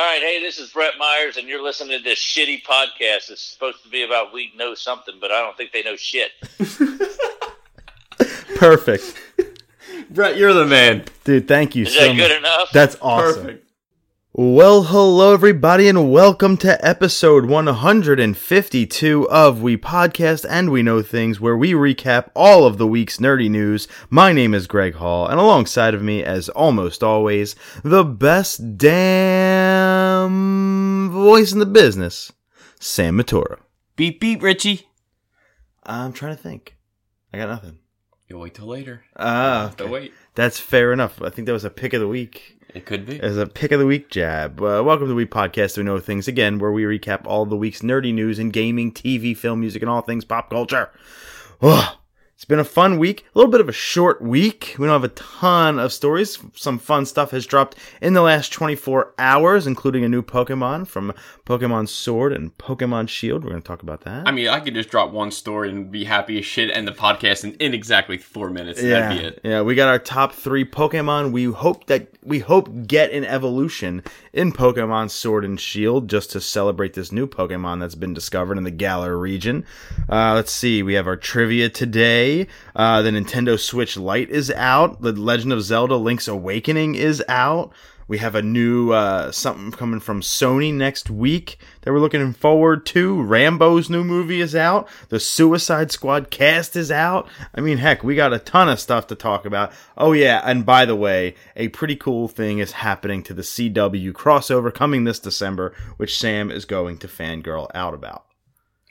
All right, hey, this is Brett Myers, and you're listening to this shitty podcast. It's supposed to be about we know something, but I don't think they know shit. Perfect. Brett, you're the man. Dude, thank you Is so that much. good enough? That's awesome. Perfect. Well, hello everybody and welcome to episode 152 of We Podcast and We Know Things where we recap all of the week's nerdy news. My name is Greg Hall and alongside of me as almost always, the best damn voice in the business, Sam Matura. Beep beep, Richie. I'm trying to think. I got nothing. You wait till later. Ah, okay. wait. that's fair enough. I think that was a pick of the week. It could be. as a pick of the week jab. Uh, welcome to the Week Podcast. We know things again, where we recap all the week's nerdy news in gaming, TV, film, music, and all things pop culture. Ugh. It's been a fun week, a little bit of a short week. We don't have a ton of stories. Some fun stuff has dropped in the last 24 hours, including a new Pokemon from Pokemon Sword and Pokemon Shield. We're going to talk about that. I mean, I could just drop one story and be happy as shit and the podcast in, in exactly four minutes. and yeah, That'd be it. yeah. We got our top three Pokemon. We hope that we hope get an evolution in Pokemon Sword and Shield just to celebrate this new Pokemon that's been discovered in the Galar region. Uh, let's see. We have our trivia today. Uh, the Nintendo Switch Lite is out. The Legend of Zelda: Link's Awakening is out. We have a new uh, something coming from Sony next week that we're looking forward to. Rambo's new movie is out. The Suicide Squad cast is out. I mean, heck, we got a ton of stuff to talk about. Oh yeah, and by the way, a pretty cool thing is happening to the CW crossover coming this December, which Sam is going to fangirl out about.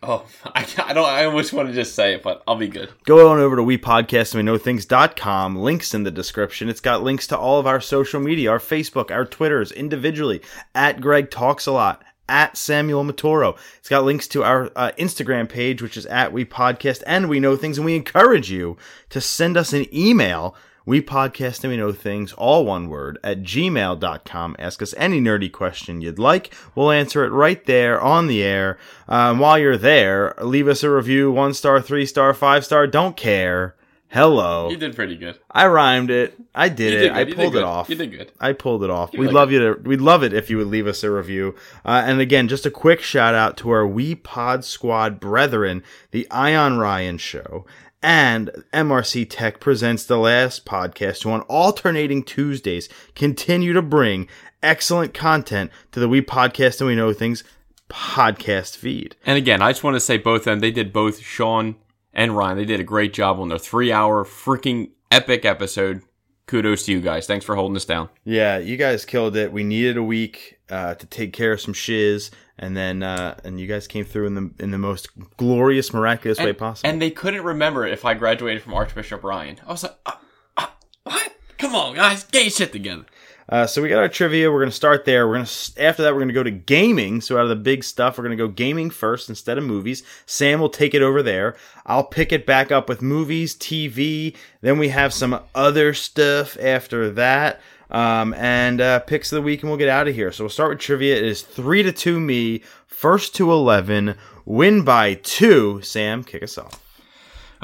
Oh, I, I don't. I almost want to just say it, but I'll be good. Go on over to WePodcastAndWeKnowThings.com. Links in the description. It's got links to all of our social media, our Facebook, our Twitters, individually, at Greg Talks a Lot, at Samuel Matoro. It's got links to our uh, Instagram page, which is at We Podcast and We Know Things. And we encourage you to send us an email. We podcast and we know things, all one word, at gmail.com. Ask us any nerdy question you'd like. We'll answer it right there on the air. Um, while you're there, leave us a review one star, three star, five star. Don't care. Hello. You did pretty good. I rhymed it. I did You it. did I. You pulled it off. You did good. I pulled it off. You We'd love you to. We'd love it if you would leave us a review. Uh, and again, just a quick shout out to our We Pod Squad brethren, the Ion Ryan Show, and MRC Tech presents the last podcast. Who on alternating Tuesdays continue to bring excellent content to the We Podcast and We Know Things podcast feed. And again, I just want to say both of them. They did both Sean and Ryan. They did a great job on their three-hour freaking epic episode. Kudos to you guys. Thanks for holding us down. Yeah, you guys killed it. We needed a week uh, to take care of some shiz, and then uh, and you guys came through in the in the most glorious, miraculous way possible. And they couldn't remember if I graduated from Archbishop Ryan. I was like, uh, uh, what? Come on, guys, get your shit together. Uh, so we got our trivia. We're gonna start there. We're gonna after that we're gonna go to gaming. So out of the big stuff, we're gonna go gaming first instead of movies. Sam will take it over there. I'll pick it back up with movies, TV. Then we have some other stuff after that. Um, and uh, picks of the week, and we'll get out of here. So we'll start with trivia. It is three to two me, first to eleven, win by two. Sam, kick us off.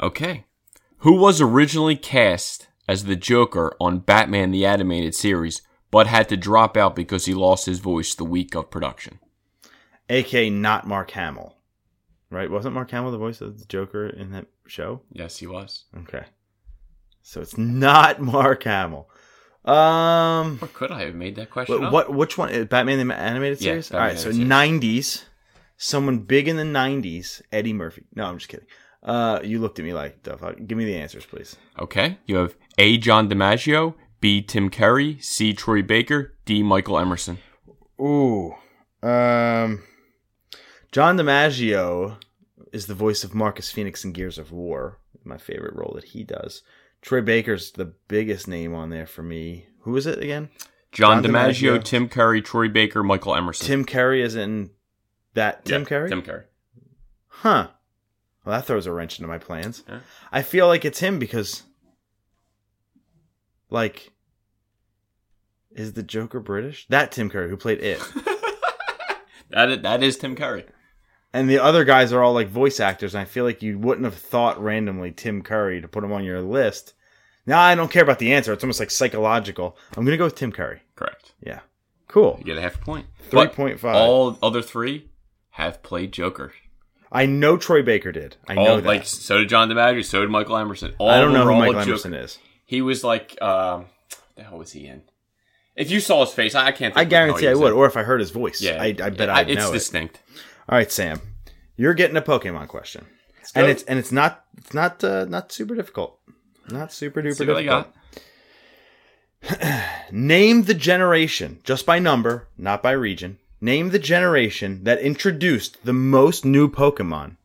Okay. Who was originally cast as the Joker on Batman the Animated Series, but had to drop out because he lost his voice the week of production? AK not Mark Hamill, right? Wasn't Mark Hamill the voice of the Joker in that show? Yes, he was. Okay. So it's not Mark Hamill. Um, Or could I have made that question what, what which one? uh, Batman the animated series. Batman All right, so nineties, someone big in the nineties, Eddie Murphy. No, I'm just kidding. Uh, you looked at me like the fuck. Give me the answers, please. Okay. You have A. John DiMaggio, B. Tim Curry, C. Troy Baker, D. Michael Emerson. Ooh, um, John DiMaggio is the voice of Marcus Fenix in Gears of War. My favorite role that he does. Troy Baker's the biggest name on there for me. Who is it again? John, John DiMaggio, DiMaggio. Tim Curry, Troy Baker, Michael Emerson. Tim Curry is in that Tim Yeah, Curry? Tim Curry. Huh. Well, that throws a wrench into my plans. Yeah. I feel like it's him because, like, is the Joker British? That Tim Curry who played it. That is, that is Tim Curry. and the other guys are all like voice actors. And I feel like you wouldn't have thought randomly Tim Curry to put him on your list. Now I don't care about the answer. It's almost like psychological. I'm gonna go with Tim Curry. Correct. Yeah. Cool. You get a half a point. Three point five. All other three have played Joker. I know Troy Baker did. I know that. like so did John DiMaggio, so did Michael Emerson. All I don't know who all Michael Joker. Emerson is. He was like, um, the hell was he in? If you saw his face, I I can't. Think I what the hell guarantee I would, in. or if I heard his voice. Yeah, I, I bet I, I'd it's know it. distinct. All right, Sam, you're getting a Pokemon question, and it's and it's not it's not uh, not super difficult, not super duper See what I difficult. got. Name the generation just by number, not by region. Name the generation that introduced the most new Pokemon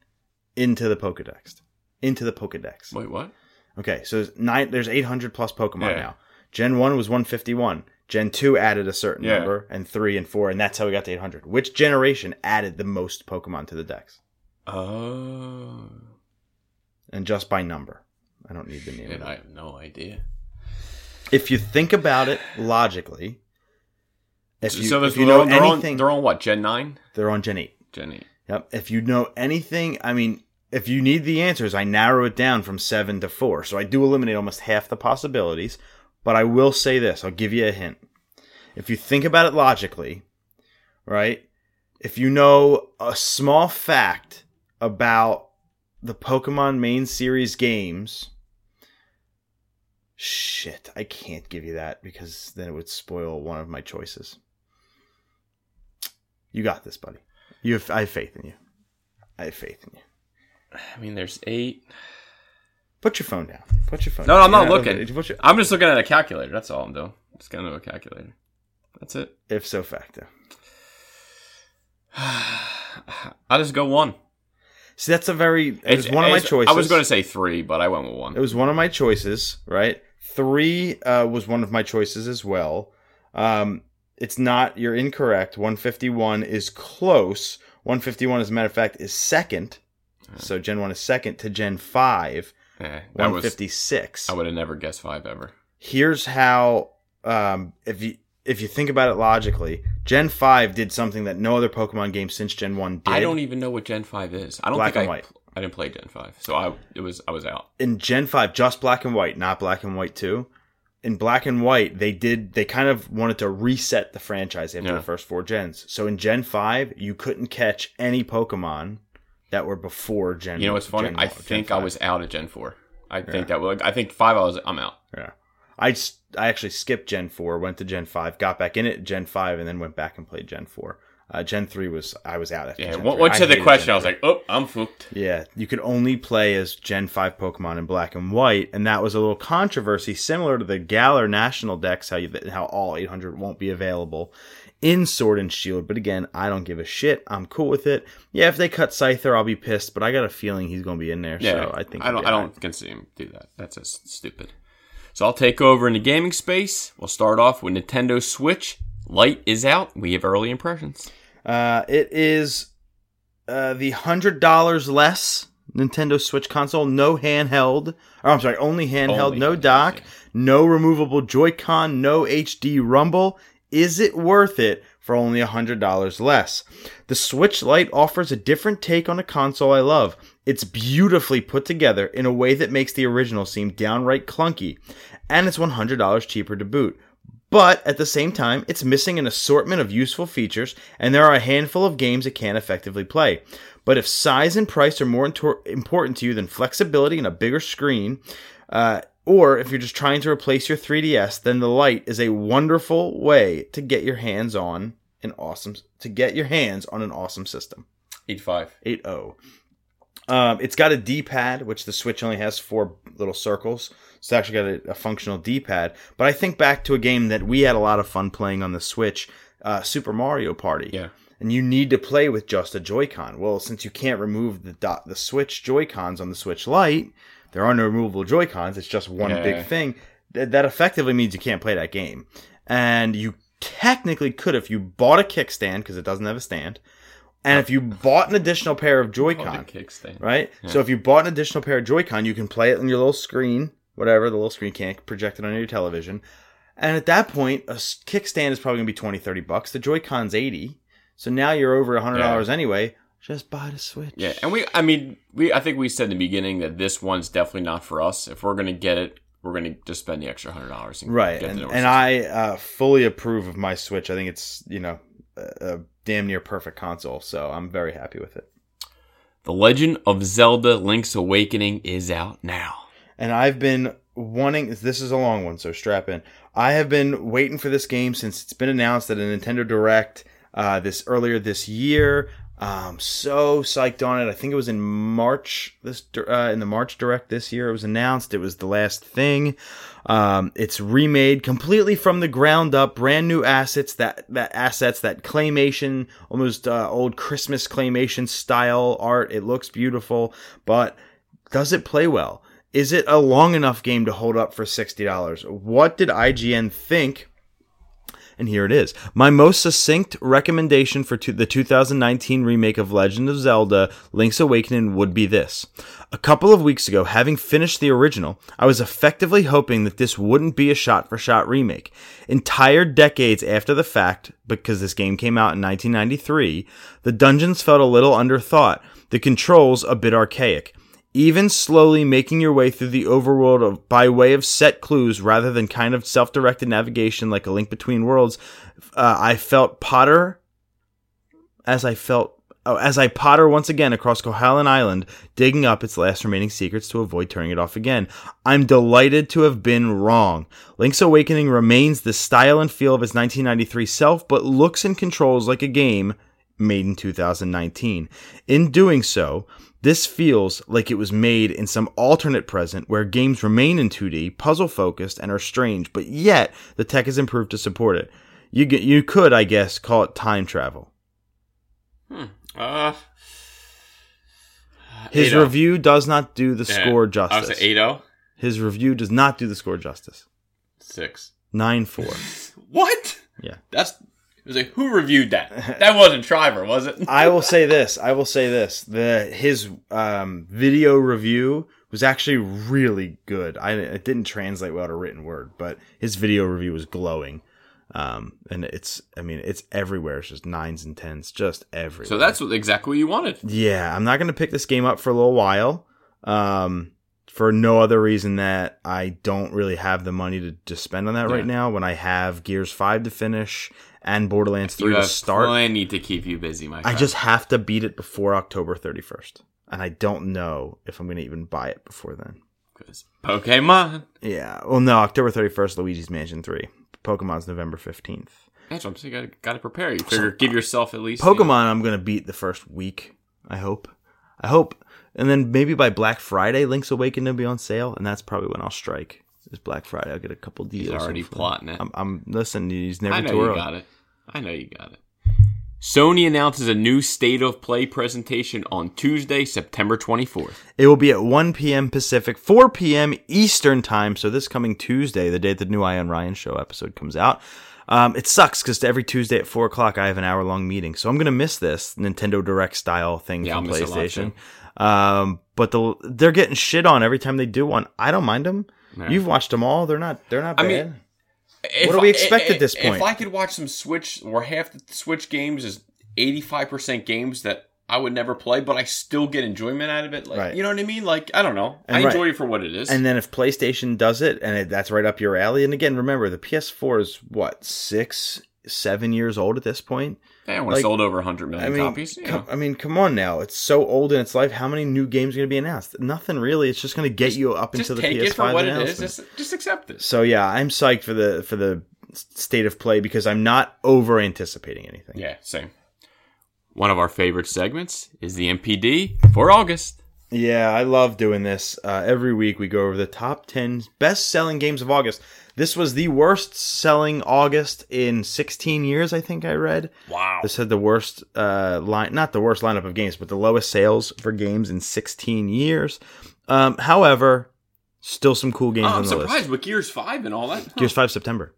into the Pokedex. Into the Pokedex. Wait, what? Okay, so there's nine. There's 800 plus Pokemon Yeah. now. Gen one was 151. Gen two added a certain Yeah. number, and three and four, and that's how we got to 800. Which generation added the most Pokemon to the dex? Oh, And just by number. I don't need the name. and I have no idea. If you think about it logically, if you, so if you know on, they're, anything, on, they're on what? Gen nine, they're on Gen eight. Gen eight. Yep. If you know anything, I mean, if you need the answers, I narrow it down from seven to four. So I do eliminate almost half the possibilities. But I will say this I'll give you a hint. If you think about it logically, right? If you know a small fact about the Pokemon main series games, shit, I can't give you that because then it would spoil one of my choices. You got this, buddy. You have, I have faith in you. I have faith in you. I mean, there's eight. Put your phone down. Put your phone. No, down. I'm not You're looking. Your, I'm just looking at a calculator. That's all I'm doing. Just going to a calculator. That's it. if so facto. I'll just go one. See, that's a very. It was It's- one of my choices. I was going to say three, but I went with one. It was one of my choices, right? Three uh, was one of my choices as well. Um, it's not. You're incorrect. 151 is close. 151, as a matter of fact, is second. So Gen one is second to Gen five. Eh, that was. 156. I would have never guessed five ever. here's how um, if you if you think about it logically, Gen five did something that no other Pokemon game since Gen one did. I don't even know what Gen five is. I don't Black think and I. I didn't play Gen five, so I it was I was out. in Gen five, just Black and White, not Black and White two. In Black and White, they did they kind of wanted to reset the franchise after Yeah. the first four gens. So in Gen five, you couldn't catch any Pokemon that were before Gen. You know what's funny? Gen- I think I was out at Gen four. I think that was. I think five. I was. I'm out. Yeah. I I actually skipped Gen 4, went to Gen 5, got back in it Gen 5, and then went back and played Gen 4. Uh, Gen 3 was, I was out after Yeah. Gen Once 3. you said the question, I was like, oh, I'm fucked. yeah, you could only play as Gen 5 Pokemon in black and white, and that was a little controversy, similar to the Galar National Dex, how, you, how all 800 won't be available in Sword and Shield. But again, I don't give a shit. I'm cool with it. Yeah, if they cut Scyther, I'll be pissed, but I got a feeling he's going to be in there, Yeah. so I think I don't. I don't can see him do that. That's just stupid. So I'll take over in the gaming space. We'll start off with Nintendo Switch. Lite is out. We have early impressions. Uh, it is uh, the hundred dollars less Nintendo Switch console, no handheld. Or I'm sorry, only handheld, Only no dock, yeah. no removable Joy-Con, no HD rumble. Is it worth it for only hundred dollars less? The Switch Lite offers a different take on a console I love. It's beautifully put together in a way that makes the original seem downright clunky, and it's $100 cheaper to boot. But at the same time, it's missing an assortment of useful features, and there are a handful of games it can't effectively play. But if size and price are more intor- important to you than flexibility and a bigger screen, uh, or if you're just trying to replace your 3DS, then the Lite is a wonderful way to get your hands on an awesome to get your hands on an awesome system. Eight five. 8.0. Um, it's got a D-pad, which the Switch only has four little circles. It's actually got a, a functional D-pad. But I think back to a game that we had a lot of fun playing on the Switch, uh, Super Mario Party. Yeah. And you need to play with just a Joy-Con. Well, since you can't remove the dot, the Switch Joy-Cons on the Switch Lite, there are no removable Joy-Cons. It's just one Yeah. big thing. Th- that effectively means you can't play that game. And you technically could if you bought a kickstand because it doesn't have a stand. And if you bought an additional pair of Oh, Joy-Con, kickstand. right? So if you bought an additional pair of Joy-Con, you can play it on your little screen, whatever the little screen can't project it on your television. And at that point, a kickstand is probably gonna be 20, 30 bucks. The Joy-Con's 80. So now you're over a hundred dollars anyway. Just buy the Switch. Yeah, and we. I mean, we. I think we said in the beginning that this one's definitely not for us. If we're gonna get it, we're going to just spend the extra hundred dollars. right get and, and i uh, fully approve of my switch i think it's you know a damn near perfect console so i'm very happy with it. The Legend of Zelda: Link's Awakening is out now. and i've been wanting this is a long one so strap in. I have been waiting for this game since it's been announced at a nintendo direct uh, this earlier this year um so psyched on it. I think it was in march this uh, in the march direct this year it was announced. It was the last thing. Um it's remade completely from the ground up. Brand new assets that that assets that claymation almost uh, old christmas claymation style art. It looks beautiful but does it play well? Is it a long enough game to hold up for $60 what did ign think and here it is. My most succinct recommendation for to- the 2019 remake of Legend of Zelda Link's Awakening would be this. A couple of weeks ago, having finished the original, I was effectively hoping that this wouldn't be a shot for shot remake. Entire decades after the fact, because this game came out in 1993, the dungeons felt a little underthought, the controls a bit archaic even slowly making your way through the overworld of, by way of set clues rather than kind of self-directed navigation like a link between worlds uh, i felt potter as i felt oh, as i potter once again across Koholint island digging up its last remaining secrets to avoid turning it off again. I'm delighted to have been wrong. Link's awakening remains the style and feel of its 1993 self but looks and controls like a game made in 2019 in doing so this feels like it was made in some alternate present where games remain in 2D, puzzle focused, and are strange, but yet the tech is improved to support it. You get, you could, I guess, call it time travel. Uh, His 8-0. review does not do the Yeah, score I was justice. at 8 His review does not do the score justice. 6. Nine four. What? Yeah. That's. It was like, who reviewed that? That wasn't Shriver, was it? I will say this. I will say this. The his um, video review was actually really good. I it didn't translate well to written word, but his video review was glowing. Um, and it's I mean it's everywhere. It's just nines and tens, just everywhere. So that's what, exactly what you wanted. yeah. I'm not gonna pick this game up for a little while. Um, for no other reason that I don't really have the money to, to spend on that Yeah. right now. When I have Gears Five to finish and Borderlands 3 You Three to start. need to keep you busy, my I just have to beat it before October 31st. And I don't know if I'm going to even buy it before then. Because Pokemon. Yeah. Well, no, October 31st, Luigi's Mansion 3. Pokemon's November 15th. That's what I'm saying. Gotta, gotta prepare. You figure, give yourself at least. you know- Pokemon, I'm going to beat the first week. I hope. I hope. And then maybe by Black Friday, Link's Awakening will be on sale. And that's probably when I'll strike. Is Black Friday. I'll get a couple deals. He's already hopefully. plotting it. I'm, I'm listen. He's never I know too you early. got it. I know you got it. Sony announces a new State of Play presentation on Tuesday, September 24th. It will be at 1 p.m. Pacific, 4 p.m. Eastern time. So this coming Tuesday, the day the new Ian Ryan show episode comes out. Um, it sucks because every Tuesday at 4 o'clock I have an hour long meeting. So I'm going to miss this Nintendo Direct style thing Yeah, from I'll miss it PlayStation. Um, but the, they're getting shit on every time they do one. I don't mind them. Yeah. You've watched them all. They're not. They're not I bad. mean, What do we expect at this point? If I could watch some Switch, where half the Switch games is 85% games that I would never play, but I still get enjoyment out of it. Like, Right. You know what I mean? Like, I don't know. And I right. enjoy it for what it is. and then if PlayStation does it, and it, that's right up your alley. And again, remember the PS4 is what six, seven years old at this point. they only like- sold over 100 million I mean, copies. You com- I mean, come on now. It's so old in its life. How many new games are going to be announced? Nothing really. It's just going to get you up Just into the PS5 it for what it is. Just, just accept it. So yeah, I'm psyched for the for the state of play because I'm not over anticipating anything. Yeah, same. One of our favorite segments is the NPD for August. Yeah, I love doing this. Uh, every week we go over the top 10 best selling games of August. This was the worst selling August in 16 years, I think I read. Wow. This had the worst uh, line, not the worst lineup of games, but the lowest sales for games in 16 years. Um, however, still some cool games Oh, on I'm the surprised list. with Gears 5 and all that. Gears 5 September.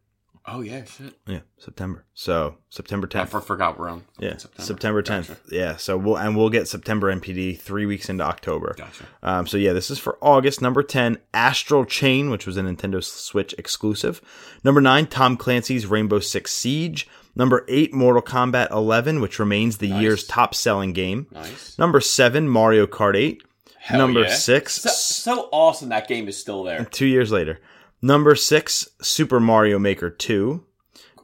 Oh, yeah, shit. Yeah, September. So September 10th. I forgot we're on. yeah, September. 10th. Gotcha. Yeah, so we'll and we'll get September NPD three weeks into October. Gotcha. Um, so yeah, this is for August. Number ten, Astral Chain, which was a Nintendo Switch exclusive. Number nine, Tom Clancy's Rainbow Six Siege. Number eight, Mortal Kombat 11, which remains the Nice. year's top-selling game. Nice. Number seven, Mario Kart 8. Hell Number yeah. six, So, so awesome that game is still there. two years later. Number six, Super Mario Maker 2.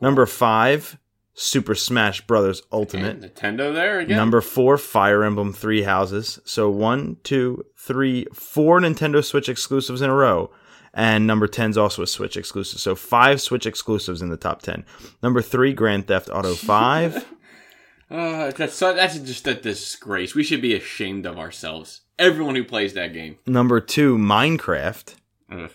Number five, Super Smash Brothers Ultimate. Nintendo there again. Number four, Fire Emblem Three Houses. So one, two, three, four Nintendo Switch exclusives in a row. And number 10 is also a Switch exclusive. So five Switch exclusives in the top 10. Number three, Grand Theft Auto 5. Uh, that's that's just a disgrace. We should be ashamed of ourselves. Everyone who plays that game. number two, Minecraft. Ugh,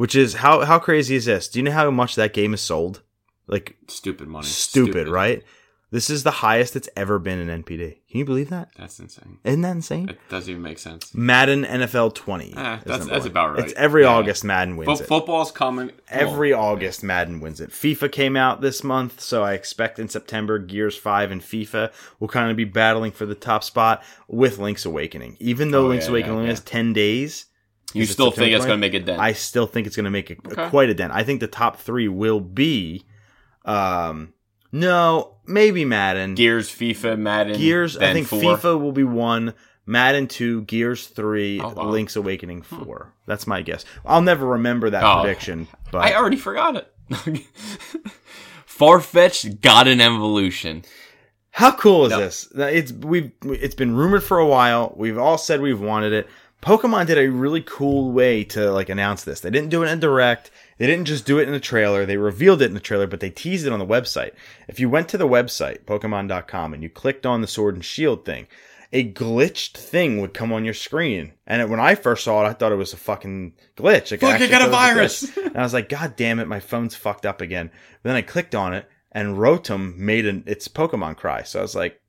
Which is, how, how crazy is this? Do you know how much that game is sold? Like, stupid money. stupid, right? This is the highest it's ever been in NPD. Can you believe that? That's insane. Isn't that insane? It doesn't even make sense. Madden NFL 20. Ah, is that's- that's about right. It's every Yeah. August Madden wins Fo- it. football's coming. Every August, Madden wins it. FIFA came out this month, so I expect in September, Gears 5 and FIFA will kind of be battling for the top spot with Link's Awakening. Even though Oh, Link's yeah, Awakening only has 10 days, You still think it's going to make a dent? I still think it's going to make a, a- quite a dent. I think the top three will be, um, no, maybe Madden. Gears, FIFA, Madden. Gears, I think four. FIFA will be one, Madden 2, Gears 3, Oh, wow. Hmm. Link's Awakening 4. That's my guess. I'll never remember that Oh. prediction, but I already forgot it. Farfetch'd got an evolution. How cool is No. this? It's we've it's been rumored for a while. We've all said we've wanted it. Pokemon did a really cool way to like announce this. They didn't do it in direct. They didn't just do it in a trailer. They revealed it in the trailer, but they teased it on the website. If you went to the website, Pokemon.com, and you clicked on the Sword and Shield thing, a glitched thing would come on your screen. And when I first saw it, I thought it was a fucking glitch. Like, Look, I got a it virus. And I was like, God damn it, my phone's fucked up again. Then I clicked on it, and Rotom made an its Pokemon cry. So I was like,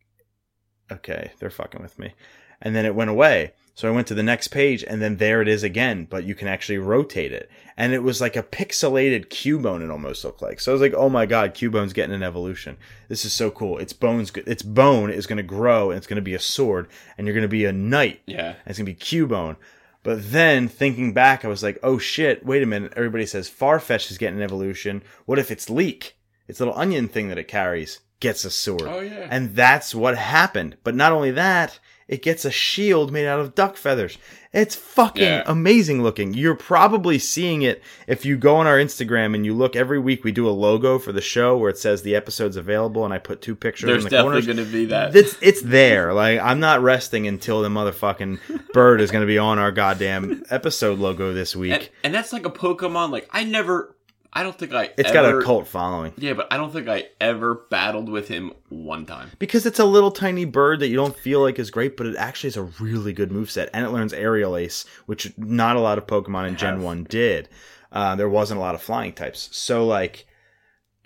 okay, they're fucking with me. And then it went away. So I went to the next page, and then there it is again, but you can actually rotate it. And it was like a pixelated Cubone, it almost looked like. So I was like, oh my god, Cubone's getting an evolution. This is so cool. Its bones, its bone is going to grow, and it's going to be a sword, and you're going to be a knight. Yeah. And it's going to be Cubone. But then thinking back, I was like, oh shit, wait a minute. Everybody says Farfetch is getting an evolution. What if it's Leek? Its little onion thing that it carries gets a sword. Oh, yeah. And that's what happened. But not only that, it gets a shield made out of duck feathers. It's fucking Yeah. amazing looking. You're probably seeing it if you go on our Instagram and you look every week. We do a logo for the show where it says the episode's available, and I put two pictures There's in the definitely going to be that. It's it's there. Like I'm not resting until the motherfucking bird is going to be on our goddamn episode logo this week. and, and that's like a Pokemon. Like I never, I don't think I. It's ever, got a cult following Yeah, but I don't think I ever battled with him one time. because it's a little tiny bird that you don't feel like is great, but it actually is a really good moveset, and it learns Aerial Ace, which not a lot of Pokemon in Gen One did. Uh, there wasn't a lot of flying types, so like,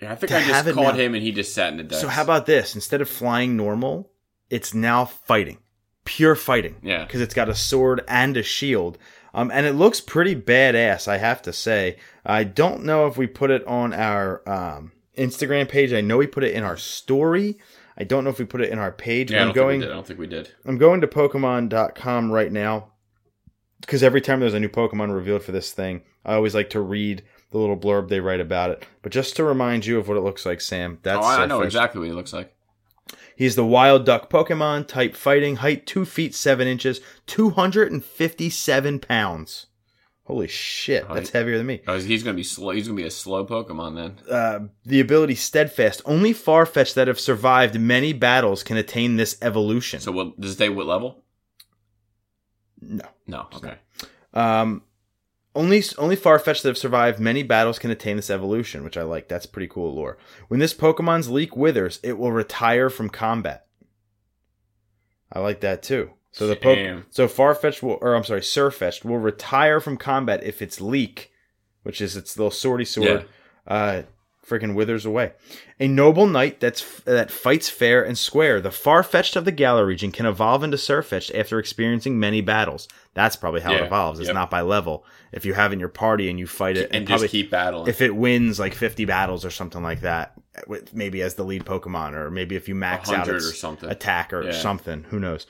Yeah, I think I just caught now- him and he just sat in the desk. so how about this? Instead of flying normal, it's now fighting, pure fighting. Yeah. because it's got a sword and a shield. Um, and it looks pretty badass, I have to say. I don't know if we put it on our um, Instagram page. I know we put it in our story. I don't know if we put it in our page. Yeah, I I'm don't going. think we did. I don't think we did. I'm going to Pokemon.com right now because every time there's a new Pokemon revealed for this thing, I always like to read the little blurb they write about it. But just to remind you of what it looks like, Sam. That's oh, I, I know exactly what it looks like. He's the wild duck Pokemon, type fighting, height 2 feet 7 inches, 257 pounds. Holy shit, that's heavier than me. Oh, he's gonna be slow. He's gonna be a slow Pokemon then. Uh, the ability Steadfast. Only Farfetch that have survived many battles can attain this evolution. So what does it say? What level? no. No. Okay. Um, only only Farfetch that have survived many battles can attain this evolution, which I like. That's pretty cool lore. When this Pokemon's leek withers, it will retire from combat. I like that too. So the po- so Farfetch will, or I'm sorry, Sirfetch'd will retire from combat if its leek, which is its little swordy sword, uh, freaking withers away. A noble knight that's that fights fair and square. The Farfetch'd of the Galar region can evolve into Sirfetch'd after experiencing many battles. That's probably how it evolves. It's yep. not by level. If you have in your party and you fight it, And, and, probably just keep battling. if it wins like 50 battles or something like that, with maybe as the lead Pokemon, or maybe if you max out its or something. attack or Yeah. something, who knows?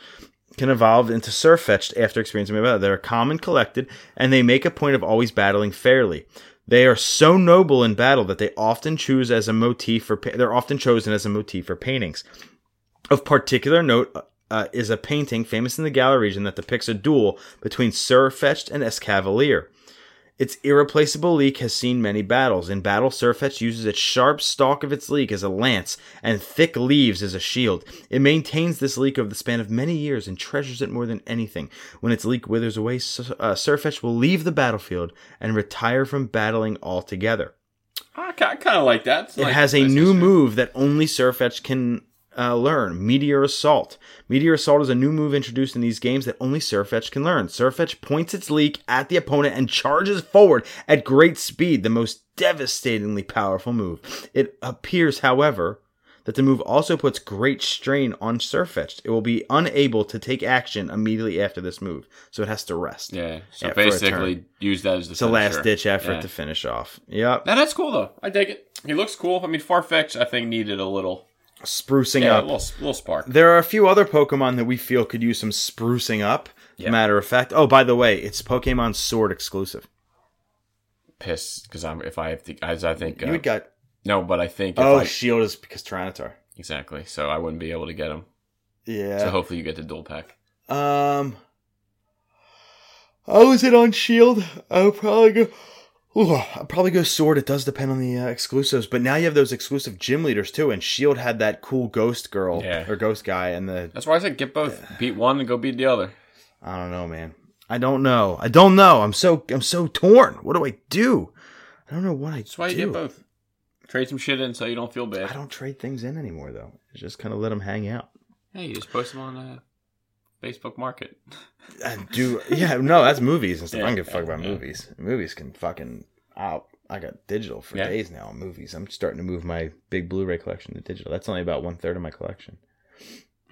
Can evolve into Sirfetch'd after experiencing battle. They're calm and collected, and they make a point of always battling fairly. They are so noble in battle that they often choose as a motif for. They're often chosen as a motif for paintings. Of particular note uh, is a painting famous in the Galar region that depicts a duel between Sirfetch'd and Escavalier. Its irreplaceable leek has seen many battles. In battle, Sirfetch uses its sharp stalk of its leek as a lance and thick leaves as a shield. It maintains this leek over the span of many years and treasures it more than anything. When its leek withers away, uh, Sirfetch will leave the battlefield and retire from battling altogether. I, kind of like that. It's It like- has a nice new history. move that only Sirfetch can uh, learn Meteor Assault. Meteor Assault is a new move introduced in these games that only Sirfetch can learn. Sirfetch points its leek at the opponent and charges forward at great speed, the most devastatingly powerful move. It appears, however, that the move also puts great strain on Sirfetch. It will be unable to take action immediately after this move, so it has to rest. Yeah. So Yeah, basically, use that as the It's a last ditch effort Yeah. to finish off. Yep. Now that's cool though. I dig it. He looks cool. I mean, Farfetch, I think needed a little, Sprucing yeah, a up. little, little spark. There are a few other Pokemon that we feel could use some sprucing up. Yeah. Matter of fact. Oh, by the way, it's Pokemon Sword exclusive. Piss because I'm if I have to, as I think. You Uh, would got. no, but I think if Oh, I, Shield is because Tyranitar. exactly. So I wouldn't be able to get him. Yeah. So hopefully you get the dual pack. um. Oh, is it on Shield? I'll probably go. Ooh, I'd probably go Sword. It does depend on the uh, exclusives, but now you have those exclusive gym leaders too, and Shield had that cool Ghost girl Yeah. or Ghost guy, and the That's why I said get both. Beat one and go beat the other. I don't know, man. I don't know. I don't know. I'm so I'm so torn. What do I do? I don't know what I That's why you do. get both. Trade some shit in so you don't feel bad. I don't trade things in anymore though. I just kind of let them hang out. Yeah, you just post them on uh, Facebook Market. I do yeah, no, that's movies and stuff. I Yeah, don't give a fuck about yeah. movies. Movies can fucking out. I got digital for Yeah. days now movies. I'm starting to move my big Blu-ray collection to digital. That's only about one third of my collection,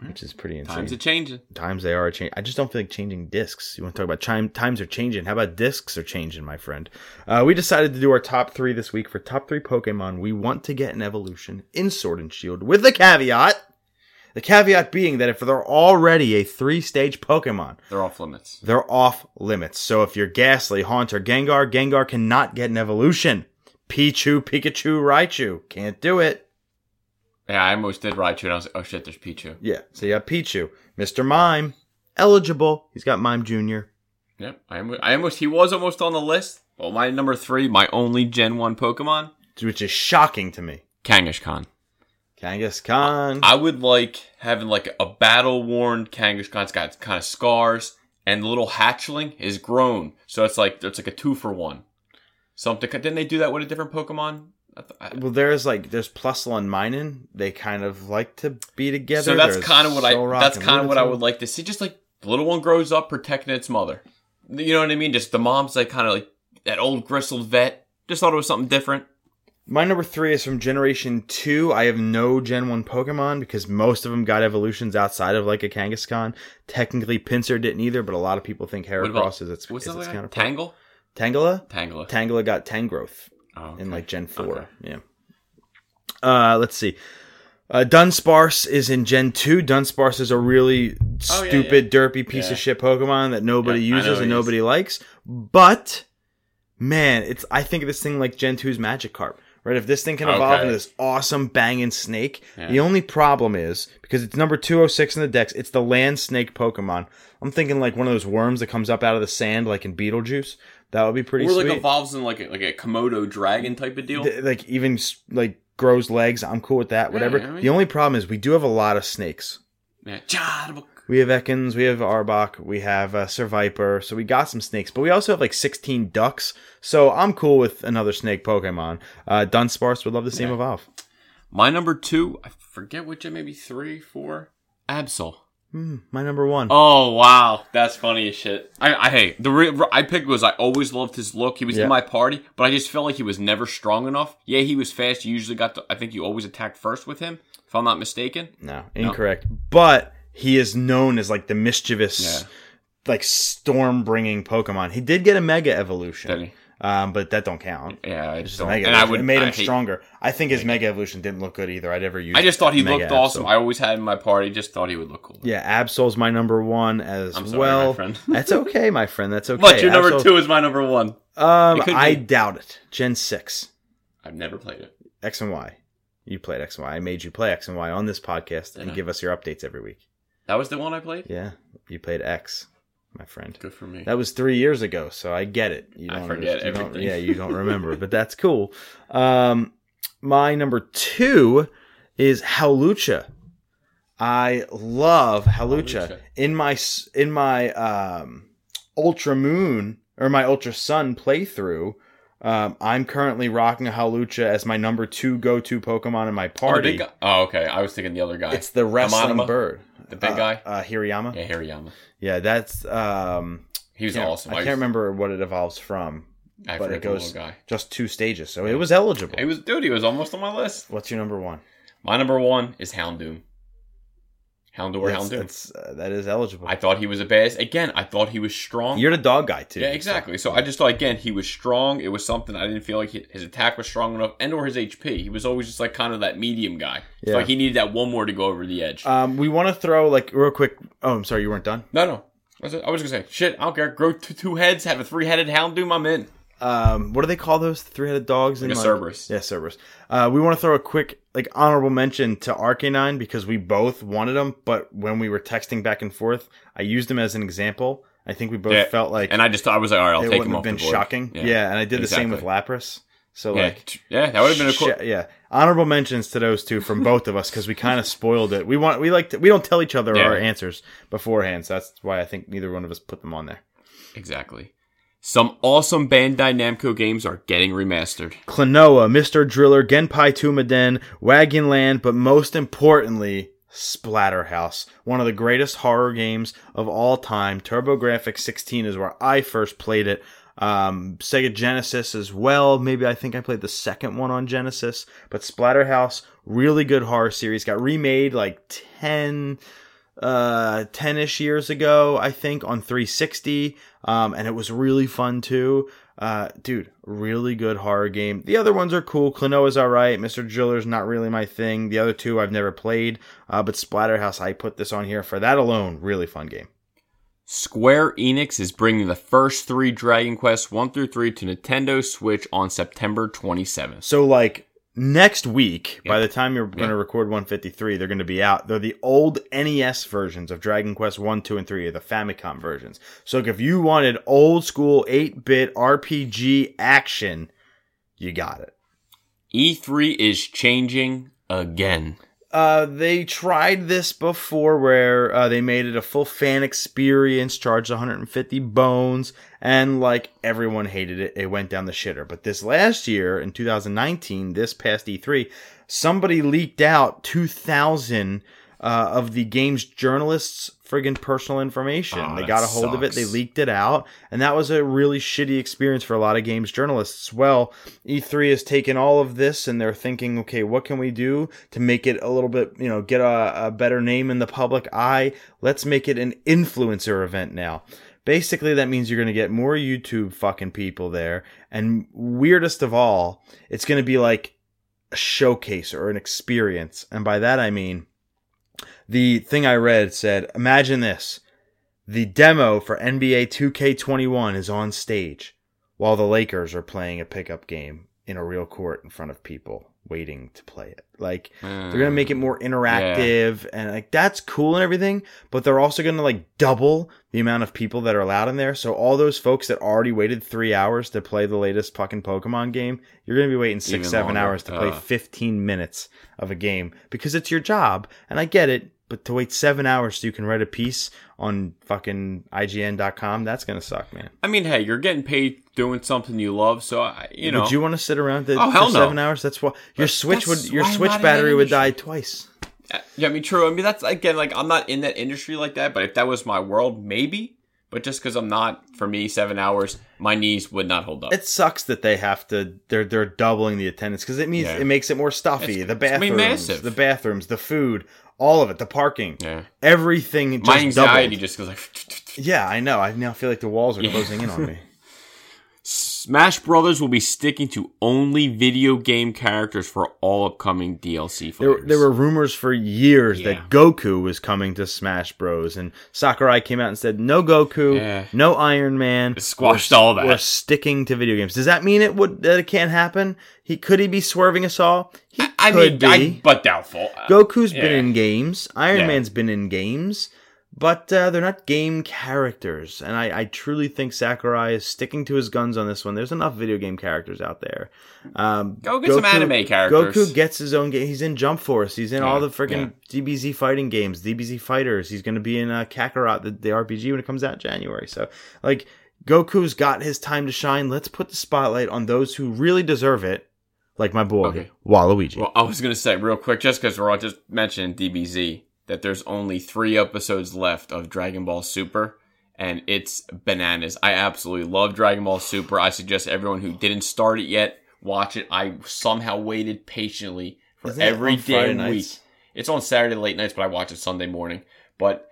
which is pretty insane. Times are changing. times they are changing. I just don't feel like changing discs. You want to talk about time, times are changing? How about discs are changing, my friend? Uh, we decided to do our top three this week for top three Pokemon we want to get an evolution in Sword and Shield, with the caveat. The caveat being that if they're already a three stage Pokemon, They're off limits. they're off limits. So if you're Gastly, Haunter, Gengar, Gengar cannot get an evolution. Pichu, Pikachu, Raichu can't do it. Yeah, I almost did Raichu and I was like, oh shit, there's Pichu. Yeah, so you have Pichu. Mr. Mime, eligible. He's got Mime Jr. Yep, I almost, I almost, he was almost on the list. Well, my number three, my only Gen 1 Pokemon, which is shocking to me. Kangaskhan. Kangaskhan. I would like having like a battle worn Kangaskhan. It's got kind of scars, and the little hatchling is grown, so it's like it's like a two for one. Something. Didn't they do that with a different Pokemon? I th- I- well, there's like there's Plusle and Minun. They kind of like to be together. So that's kind of what I. That's kind of what I would like to see. Just like the little one grows up protecting its mother. You know what I mean? Just the mom's like kind of like that old gristled vet. Just thought it was something different. My number three is from Generation Two. I have no Gen One Pokemon because most of them got evolutions outside of like a Kangaskhan. Technically, Pinsir didn't either, but a lot of people think about- Heracross is its, What's is its like? counterpart. Tangle. Tangela. Tangela. Tangela got Tangrowth. Oh, in like Gen 4. Okay. Yeah. Uh, let's see. Uh, Dunsparce is in Gen 2. Dunsparce is a really Oh, yeah, stupid, derpy piece Yeah. of shit Pokemon that nobody Yeah, uses and nobody likes. But, man, it's I think of this thing like Gen 2's Magikarp. Right? If this thing can evolve Okay. into this awesome banging snake, Yeah. the only problem is because it's number 206 in the dex, it's the land snake Pokemon. I'm thinking like one of those worms that comes up out of the sand, like in Beetlejuice. That would be pretty Or sweet. like evolves in like a, like a Komodo dragon type of deal. Th- like even like grows legs. I'm cool with that. Whatever. I mean- the only problem is we do have a lot of snakes. yeah. We have Ekans, we have Arbok, we have uh, Seviper, so we got some snakes, but we also have like 16 ducks. So I'm cool with another snake Pokemon. Uh, Dunsparce would love to see him Yeah. evolve. My number two, I forget which, maybe three, four. Absol. Hmm, my number one. Oh wow, that's funny as shit. I, I hey, the re- I picked was I always loved his look. He was Yeah. in my party, but I just felt like he was never strong enough. Yeah, he was fast. You usually got. The, I think you always attacked first with him, if I'm not mistaken. No, incorrect. But he is known as like the mischievous, Yeah. like storm bringing Pokemon. He did get a Mega Evolution, Did um, but that don't count. Yeah, I just don't. Mega And I would it made him I stronger. I think his Mega Evolution didn't look good either. I'd ever use. I just thought he looked awesome. I always had him in my party. Just thought he would look cool. Yeah, Absol's my number one as sorry, well. That's okay, my friend. That's okay. But your number Absol- two is my number one. Um, I doubt it. Gen six, I've never played it. X and Y. You played X and Y. I made you play X and Y on this podcast and Yeah. give us your updates every week. That was the one I played. Yeah, you played X. my friend. Good for me. That was three years ago, so I get it. You I don't forget you don't- everything. yeah, you don't remember, but that's cool. Um, my number two is Hawlucha. I love Halucha. Hawlucha. In my in my um, Ultra Moon or my Ultra Sun playthrough, um, I'm currently rocking a Hawlucha as my number two go to Pokemon in my Oh, party. guy? Oh, okay. I was thinking the other guy. it's the wrestling Hamanama? bird, The big Uh, guy? uh, Hariyama. yeah, Hariyama. Yeah, that's um, He was awesome. I used- can't remember what it evolves from. I but it goes- guy. Just two stages, so it was eligible. It was dude. He was almost on my list. What's your number one? My number one is Houndoom. Houndoom or That's- Houndoom. that's, uh, that is eligible. I thought he was a badass. Again, I thought he was strong. You're the dog guy too. yeah, exactly. So I just thought again he was strong. It was something I didn't feel like his attack was strong enough, and or his HP. He was always just like kind of that medium guy. It's Yeah. like he needed that one more to go over the edge. Um, we want to throw like real quick. Oh, I'm sorry, you weren't done. no, no. I was, I was gonna say shit. I don't care. Grow two, two heads, have a three headed Houndoom. I'm in. Um, what do they call those three-headed dogs? Like in like, Cerberus. Yeah, Cerberus. Uh, we want to throw a quick like honorable mention to Arcanine because we both wanted them, but when we were texting back and forth, I used them as an example. I think we both Yeah, felt like And I just thought I was like, all right, I'll it take him have off been the board. shocking. Yeah. and I did the same with Lapras. So Yeah, like, yeah, that would have been a cool. Sh- yeah, honorable mentions to those two from both of us because we kind of spoiled it. We want we like to, we don't tell each other Yeah. our answers beforehand, so that's why I think neither one of us put them on there. Exactly. Some awesome Bandai Namco games are getting remastered. Klonoa, Mr. Driller, Genpei Toumaden, Wagyan Land, but most importantly, Splatterhouse, one of the greatest horror games of all time. TurboGrafx 16 is where I first played it. Um, Sega Genesis as well. Maybe I think I played the second one on Genesis, but Splatterhouse, really good horror series, got remade like 10, uh 10ish years ago i think on 360 um and it was really fun too. Uh dude really good horror game. The other ones are cool. Klonoa's all right mr driller's not really my thing. The other two i've never played. Uh but splatterhouse i put this on here for that alone. Really fun game. Square Enix is bringing the first three Dragon Quest 1 through 3 to Nintendo Switch on September 27th. so like next week by the time you're going to record 153 they're going to be out. They're the old nes versions of dragon quest 1 2 and 3 the famicom versions. So if you wanted old school 8-bit rpg action you got it. E3 E is changing again. Uh, they tried this before where uh, they made it a full fan experience, charged 150 bones, and like everyone hated it. It went down the shitter. But this last year, in 2019, this past E3, somebody leaked out 2,000 uh, of the game's journalists' friggin' personal information. Oh, they got a hold of it, they leaked it out, and that was a really shitty experience for a lot of games journalists. Well, E3 has taken all of this and they're thinking, okay, what can we do to make it a little bit, you know, get a, a better name in the public eye? Let's make it an influencer event now. Basically, that means you're going to get more YouTube fucking people there. And weirdest of all, it's going to be like a showcase or an experience. And by that, I mean, the thing I read said, imagine this. The demo for NBA 2K21 is on stage while the Lakers are playing a pickup game in a real court in front of people waiting to play it. Like they're gonna make it more mm, interactive and like that's cool and everything, but they're also gonna like double the amount of people that are allowed in there. So all those folks that already waited three hours to play the latest fucking Pokemon game, you're gonna be waiting six, Even seven longer. hours to play 15 minutes of a game because it's your job. And I get it, but to wait seven hours so you can write a piece on fucking IGN.com, that's gonna suck, man. I mean, hey, you're getting paid doing something you love, so I, you know. Would you want to sit around the, Oh, for no. seven hours? That's why your switch would your switch not in that battery would die twice. Yeah, I mean, true. I mean, that's again like I'm not in that industry like that. But if that was my world, maybe. But just because I'm not, for me, seven hours, my knees would not hold up. It sucks that they have to. They're they're doubling the attendance because it means Yeah. it makes it more stuffy. It's- the bathrooms, the bathrooms, the food, all of it, the parking, yeah, everything. Just my anxiety doubled. just goes like. Yeah, I know. I now feel like the walls are Yeah. closing in on me. Smash Brothers will be sticking to only video game characters for all upcoming DLC There, there were rumors for years Yeah. that Goku was coming to Smash Bros. And Sakurai came out and said, "No Goku, Yeah. no Iron Man." Squashed We're- all that. We're sticking to video games. Does that mean it would that it can't happen? He could he be swerving us all? He I could mean, I, but doubtful. Uh, Goku's been in games. Iron Yeah. Man's been in games. But uh, they're not game characters. And I, I truly think Sakurai is sticking to his guns on this one. There's enough video game characters out there. Um, Go get some anime characters. Goku gets his own game. He's in Jump Force. He's in all the freaking DBZ fighting games, DBZ Fighters. He's going to be in uh, Kakarot, the, the RPG, when it comes out in January. So, like, Goku's got his time to shine. Let's put the spotlight on those who really deserve it, like my boy, Okay. Waluigi. Well, I was gonna say real quick, just because we're all just mentioning DBZ, that there's only three episodes left of Dragon Ball Super, and it's bananas. I absolutely love Dragon Ball Super. I suggest everyone who didn't start it yet watch it. I somehow waited patiently for Isn't every damn week. It's on Saturday late nights, but I watch it Sunday morning. But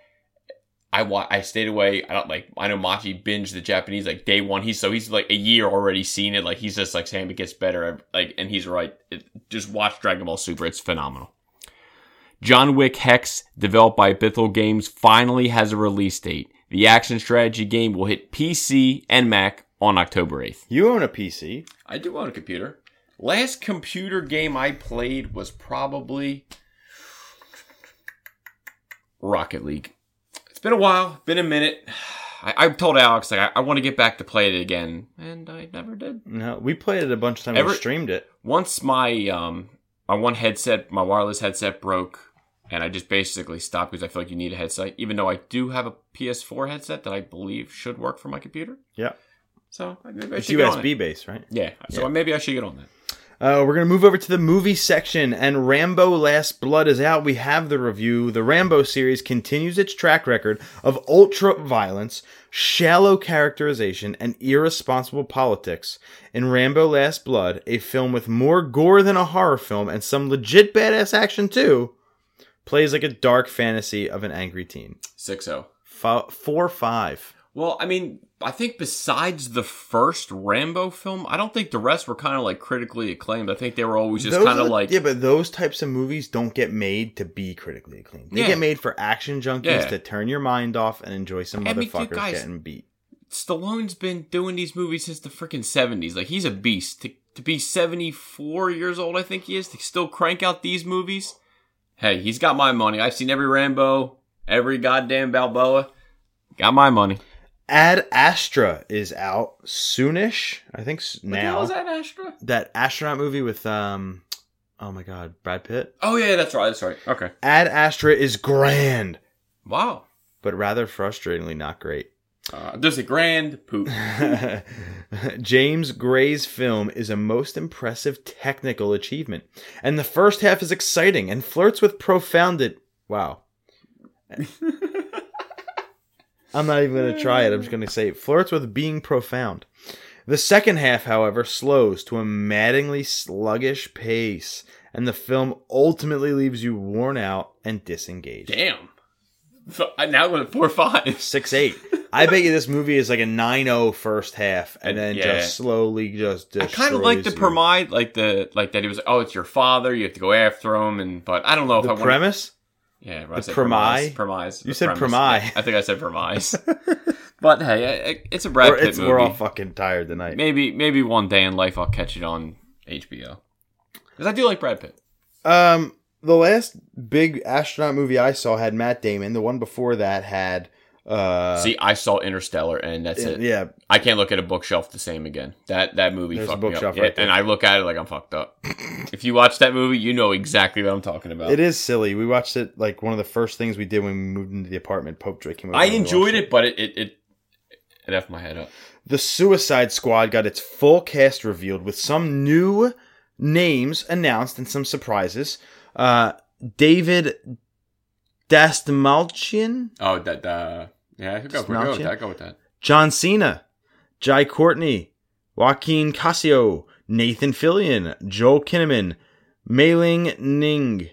I wa- I stayed away. I don't like. I know Machi binged the Japanese like day one. He's so he's like a year already seen it. Like he's just like saying it gets better. Like and he's right. It, just watch Dragon Ball Super. It's phenomenal. John Wick Hex, developed by Bithell Games, finally has a release date. The action strategy game will hit PC and Mac on October 8th. You own a PC. I do own a computer. Last computer game I played was probably Rocket League. It's been a while, been a minute. I, I told Alex like I, I want to get back to play it again, and I never did. No, we played it a bunch of times. Ever- we streamed it. Once my um my one headset, my wireless headset broke, and I just basically stopped because I feel like you need a headset. Even though I do have a PS4 headset that I believe should work for my computer, Yeah, so maybe I it's should get on it. USB based, right? Yeah, so Yeah. maybe I should get on that. Uh, we're gonna move over to the movie section, and Rambo: Last Blood is out. We have the review. The Rambo series continues its track record of ultra violence, shallow characterization, and irresponsible politics. In Rambo: Last Blood, a film with more gore than a horror film and some legit badass action too, plays like a dark fantasy of an angry teen. Six zero. Fo- four five. Well, I mean, I think besides the first Rambo film, I don't think the rest were kind of like critically acclaimed. I think they were always just kind of like yeah, but those types of movies don't get made to be critically acclaimed. They Yeah. get made for action junkies Yeah. to turn your mind off and enjoy some I mean, dude, motherfuckers guys- getting beat. Stallone's been doing these movies since the freaking seventies. Like he's a beast. To to be seventy four years old, I think he is, to still crank out these movies. Hey, he's got my money. I've seen every Rambo, every goddamn Balboa. Got my money. Ad Astra is out soonish. I think What now. hell is that, Astra? that astronaut movie with um, oh my god, Brad Pitt. Oh yeah, that's right. That's right. Okay. Ad Astra is grand, Wow. but rather frustratingly not great. Uh, there's a grand poop. James Gray's film is a most impressive technical achievement, and the first half is exciting and flirts with profound. Wow. I'm not even going to try it. I'm just going to say it flirts with being profound. The second half, however, slows to a maddeningly sluggish pace, and the film ultimately leaves you worn out and disengaged. Damn. I now went four five. Six eight. I bet you this movie is like a 9-0 first half, and then yeah. just slowly just. I kind of like the permide, like the like that. He was, oh, it's your father. You have to go after him, and but I don't know if I The want. premise. Yeah, The I premise? premise. Premise. You said premise. premise. I think I said premise. but hey, I- I- it's a Brad We're, Pitt movie. we're all fucking tired tonight. maybe maybe one day in life I'll catch it on HBO because I do like Brad Pitt. Um, the last big astronaut movie I saw had Matt Damon. The one before that had. Uh, See, I saw Interstellar, and that's it. yeah, I can't look at a bookshelf the same again. That that movie There's fucked me up. right there. and I look at it like I'm fucked up. if you watch that movie, you know exactly what I'm talking about. it is silly. We watched it like one of the first things we did when we moved into the apartment. Pope Drake came. I enjoyed watched it, but it it it, it effed my head up. The Suicide Squad got its full cast revealed with some new names announced and some surprises. Uh, David Dastmalchian, Oh, that uh, yeah, go, Just go, go with that. Go with that. John Cena, Jai Courtney, Joaquin Cosio, Nathan Fillion, Joel Kinnaman, Mei-Ling Ning,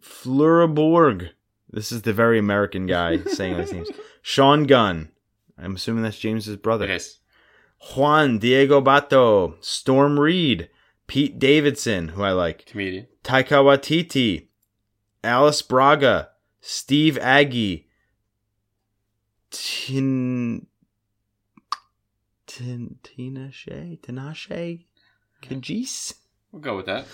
Fluraborg. This is the very American guy saying these names. Sean Gunn. I'm assuming that's James's brother. Yes. Juan Diego Botto, Storm Reed, Pete Davidson, who I like, Comedian. Taika Waititi, Alice Braga, Steve Agee, Tin, Tin, Tina Shay, Tinashe, Kajis. We'll go with that.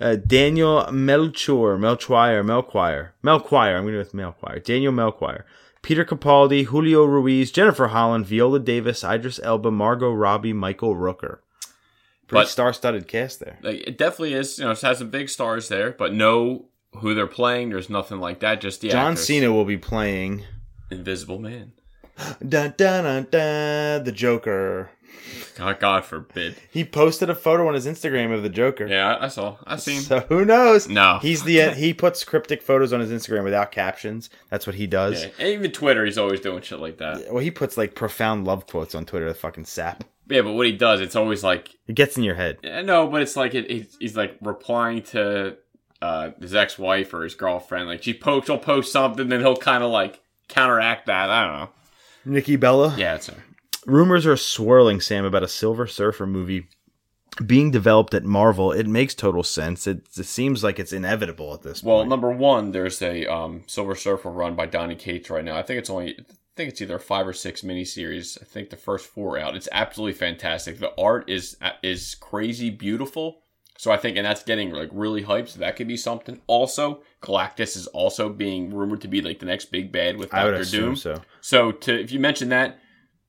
Uh, Daniel Melchior, Melchior, Melchior, Melchior. I'm going to go with Melchior. Daniel Melchior. Peter Capaldi, Julio Ruiz, Jennifer Holland, Viola Davis, Idris Elba, Margot Robbie, Michael Rooker. Pretty But- star-studded cast there. Like it definitely is. You know, it has some big stars there, but no who they're playing. There's nothing like that. Just the John actors. Cena will be playing Invisible Man. dun, dun, dun, dun, the Joker. God, God forbid. He posted a photo on his Instagram of the Joker. Yeah, I I saw. I seen. So who knows? No. he's the uh, he puts cryptic photos on his Instagram without captions. That's what he does. Yeah, and even Twitter, he's always doing shit like that. Well, he puts like profound love quotes on Twitter. The fucking sap. Yeah, but what he does, it's always like, It gets in your head. no, but it's like it, he's, he's like replying to uh, his ex-wife or his girlfriend. Like she posts, she'll post something, then he'll kind of like counteract that. I don't know. Nikki Bella. Yeah, it's a, Rumors are swirling, Sam, about a Silver Surfer movie being developed at Marvel. It makes total sense. It, it seems like it's inevitable at this well, point. Well, number one, there's a um, Silver Surfer run by Donny Cates right now. I think it's only, think it's either five or six miniseries. I think the first four are out. It's absolutely fantastic. The art is is crazy beautiful. So I think, and that's getting like really hyped. So that could be something. Also, Galactus is also being rumored to be like the next big bad with I would Doctor Doom. so. So to if you mention that,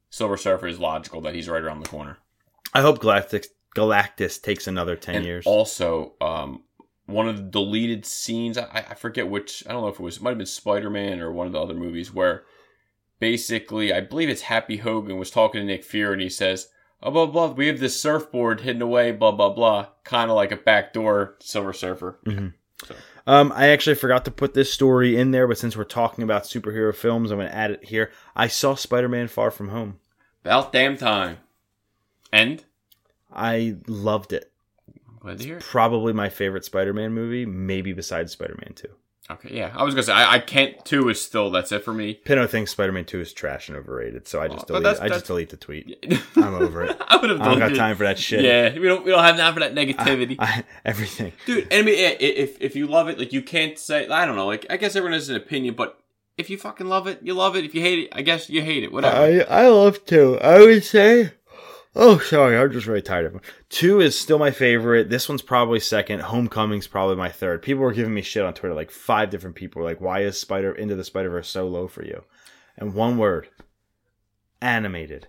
Silver Surfer is logical that he's right around the corner. I hope Galactus Galactus takes another ten and years. also, um, one of the deleted scenes, I, I forget which, I don't know if it was, it might have been Spider Man or one of the other movies where basically, I believe it's Happy Hogan was talking to Nick Fury and he says, oh, blah, blah, we have this surfboard hidden away, blah, blah, blah. Kind of like a backdoor Silver Surfer. Um, I actually forgot to put this story in there, but since we're talking about superhero films, I'm going to add it here. I saw Spider-Man: Far From Home. About damn time. And? I loved it. I'm glad to hear it. Probably my favorite Spider-Man movie, maybe besides Spider-Man 2. Okay, yeah. I was to say, I, I can't, two is still, that's it for me. Pino thinks Spider-Man 2 is trash and overrated, so I just Oh, delete. that's- I just delete the tweet. I'm over it. I would have I don't got time for that shit. Yeah, we don't, we don't have time for that negativity. I, everything. Dude, and I mean, if if you love it, like you can't say I don't know. Like I guess everyone has an opinion, but if you fucking love it, you love it. If you hate it, I guess you hate it. Whatever. I I love two. I would say. Oh, sorry, I'm just really tired of them. Two is still my favorite. This one's probably second. Homecoming's probably my third. People were giving me shit on Twitter, like five different people were like, "Why is Spider Into the Spider Verse so low for you?" And one word, animated.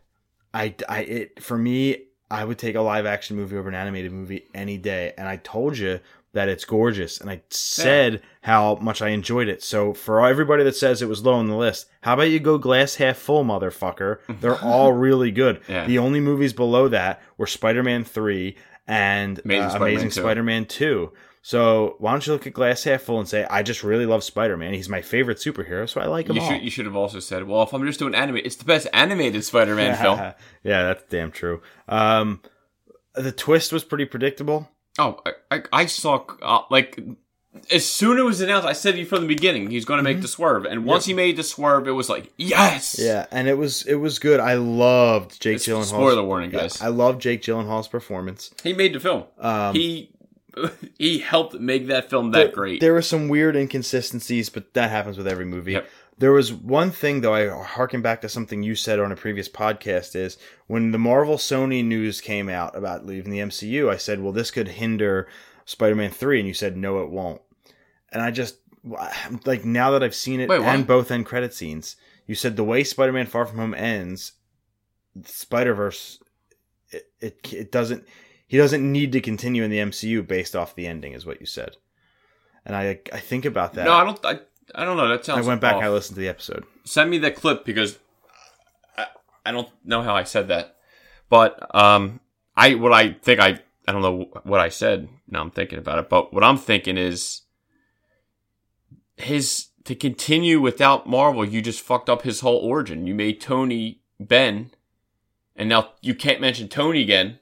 I, I it for me, I would take a live action movie over an animated movie any day. And I told you that it's gorgeous, and I said how much I enjoyed it. So for everybody that says it was low on the list, how about you go glass half full, motherfucker? They're all really good. Yeah. The only movies below that were Spider Man three and Amazing uh, Spider-Man Amazing 2. Spider Man two. So why don't you look at glass half full and say, I just really love Spider Man. He's my favorite superhero, so I like him you should you should have also said, well, if I'm just doing anime, it's the best animated Spider-Man film. yeah, that's damn true. Um, the twist was pretty predictable. Oh, I, I, I saw uh, like as soon as it was announced, I said from the beginning he's going to make the swerve, and once he made the swerve, it was like yes. Mm-hmm. Yeah, and it was it was good. I loved Jake It's- Gyllenhaal. spoiler warning, guys. I love Jake Gyllenhaal's performance. He made the film. Um, he he helped make that film that there, great. There were some weird inconsistencies, but that happens with every movie. Yep. There was one thing though. I harken back to something you said on a previous podcast. Is when the Marvel Sony news came out about leaving the MCU, I said, "Well, this could hinder Spider-Man three," and you said, "No, it won't." And I just like now that I've seen it Wait, and both end credit scenes, you said the way Spider-Man Far From Home ends, Spider Verse, it, it it doesn't. He doesn't need to continue in the MCU based off the ending, is what you said. And I I think about that. no, I don't. I, I don't know. That sounds. I went back off. and I listened to the episode. send me that clip because I, I don't know how I said that. But um I what I think I I don't know what I said. Now I'm thinking about it. But what I'm thinking is his to continue without Marvel, you just fucked up his whole origin. You made Tony Ben and now you can't mention Tony again.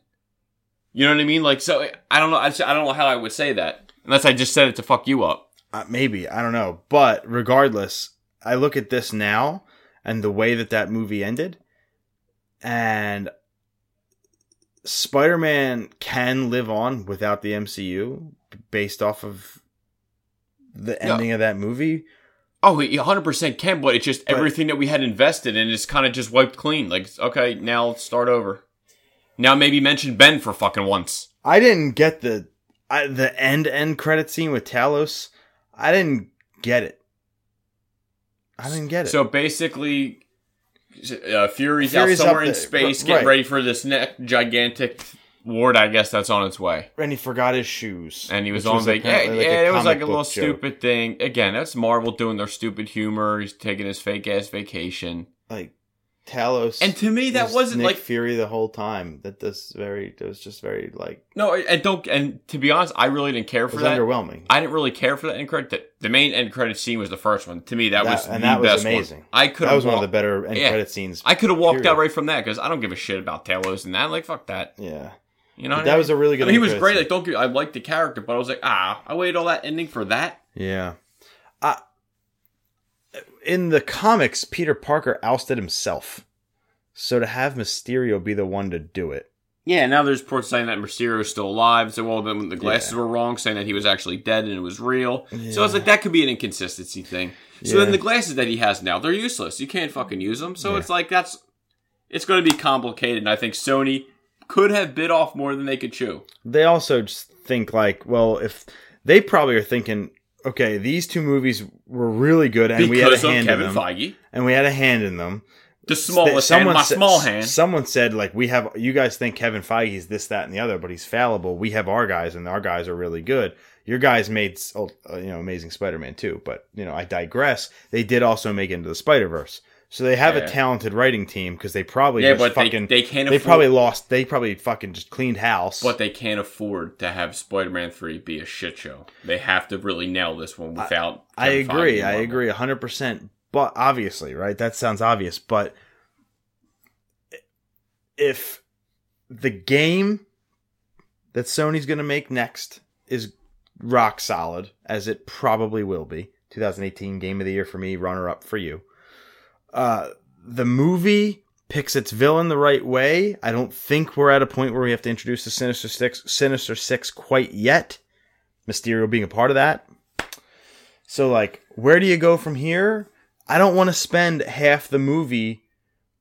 You know what I mean? Like so I don't know I, just- I don't know how I would say that. Unless I just said it to fuck you up. Uh, maybe I don't know, but regardless, I look at this now and the way that that movie ended, and Spider-Man can live on without the MCU based off of the ending of that movie. Oh, he 100% can, but it's just But- everything that we had invested in is kind of just wiped clean. Like, okay, now start over. Now maybe mention Ben for fucking once. I didn't get the I, the end end credit scene with Talos, I didn't get it. I didn't get it. So basically, uh, Fury's, Fury's out somewhere in space, getting right. ready for this next gigantic ward. I guess that's on its way. and he forgot his shoes, And he was on vacation. Yeah, like yeah, it was like a little joke. stupid thing. Again, that's Marvel doing their stupid humor. He's taking his fake ass vacation. Like Talos, And to me, that was wasn't Nick like Fury the whole time. That this very, it was just very like no. And don't. And to be honest, I really didn't care it for was that. underwhelming. I didn't really care for that end credit. The, the main end credit scene was the first one. To me, that, That- was and that was best one. amazing. I could. that was one of the better end Yeah. credit scenes. I could have walked period. out right from that because I don't give a shit about Talos and that. Like fuck that. yeah, You know, what that I mean? was a really good. I mean, he was great. scene. Like, don't get. I liked the character, but I was like, ah, I waited all that ending for that. Yeah. Uh, in the comics, Peter Parker ousted himself. So to have Mysterio be the one to do it. Yeah, now there's reports saying that Mysterio is still alive. So, well, then the glasses Yeah. were wrong, saying that he was actually dead and it was real. So I was like that could be an inconsistency thing. So Yeah. then the glasses that he has now, they're useless. You can't fucking use them. So Yeah. it's like that's it's going to be complicated. And I think Sony could have bit off more than they could chew. They also just think like, well, if they probably are thinking, okay, these two movies were really good and we had a hand Kevin in them, Feige, and we had a hand in them. the smallest Someone hand, my said- small hand. Someone said like we have. You guys think Kevin Feige is this, that, and the other, but he's fallible. We have our guys, and our guys are really good. Your guys made uh, you know Amazing Spider-Man too, but you know I digress. They did also make Into the Spider Verse, so they have Yeah. a talented writing team because they probably Yeah, just but they- fucking they can't They afford- probably lost. They probably fucking just cleaned house. But they can't afford to have Spider-Man Three be a shit show. They have to really nail this one without. I Feige agree. I agree hundred percent. But obviously, right? That sounds obvious. But if the game that Sony's going to make next is rock solid, as it probably will be, 2018 Game of the Year for me, runner up for you. Uh, the movie picks its villain the right way. I don't think we're at a point where we have to introduce the Sinister Six, Sinister Six quite yet. Mysterio being a part of that. So, like, where do you go from here? I don't want to spend half the movie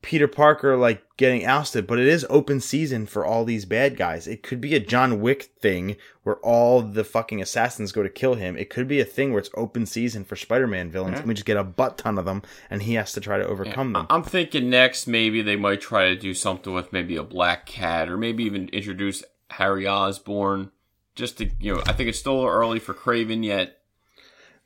Peter Parker like getting ousted, but it is open season for all these bad guys. It could be a John Wick thing where all the fucking assassins go to kill him. It could be a thing where it's open season for Spider-Man villains, Yeah. and we just get a butt ton of them, and he has to try to overcome them. I- I'm thinking next maybe they might try to do something with maybe a black cat or maybe even introduce Harry Osborn. Just to you know, I think it's still early for Kraven yet.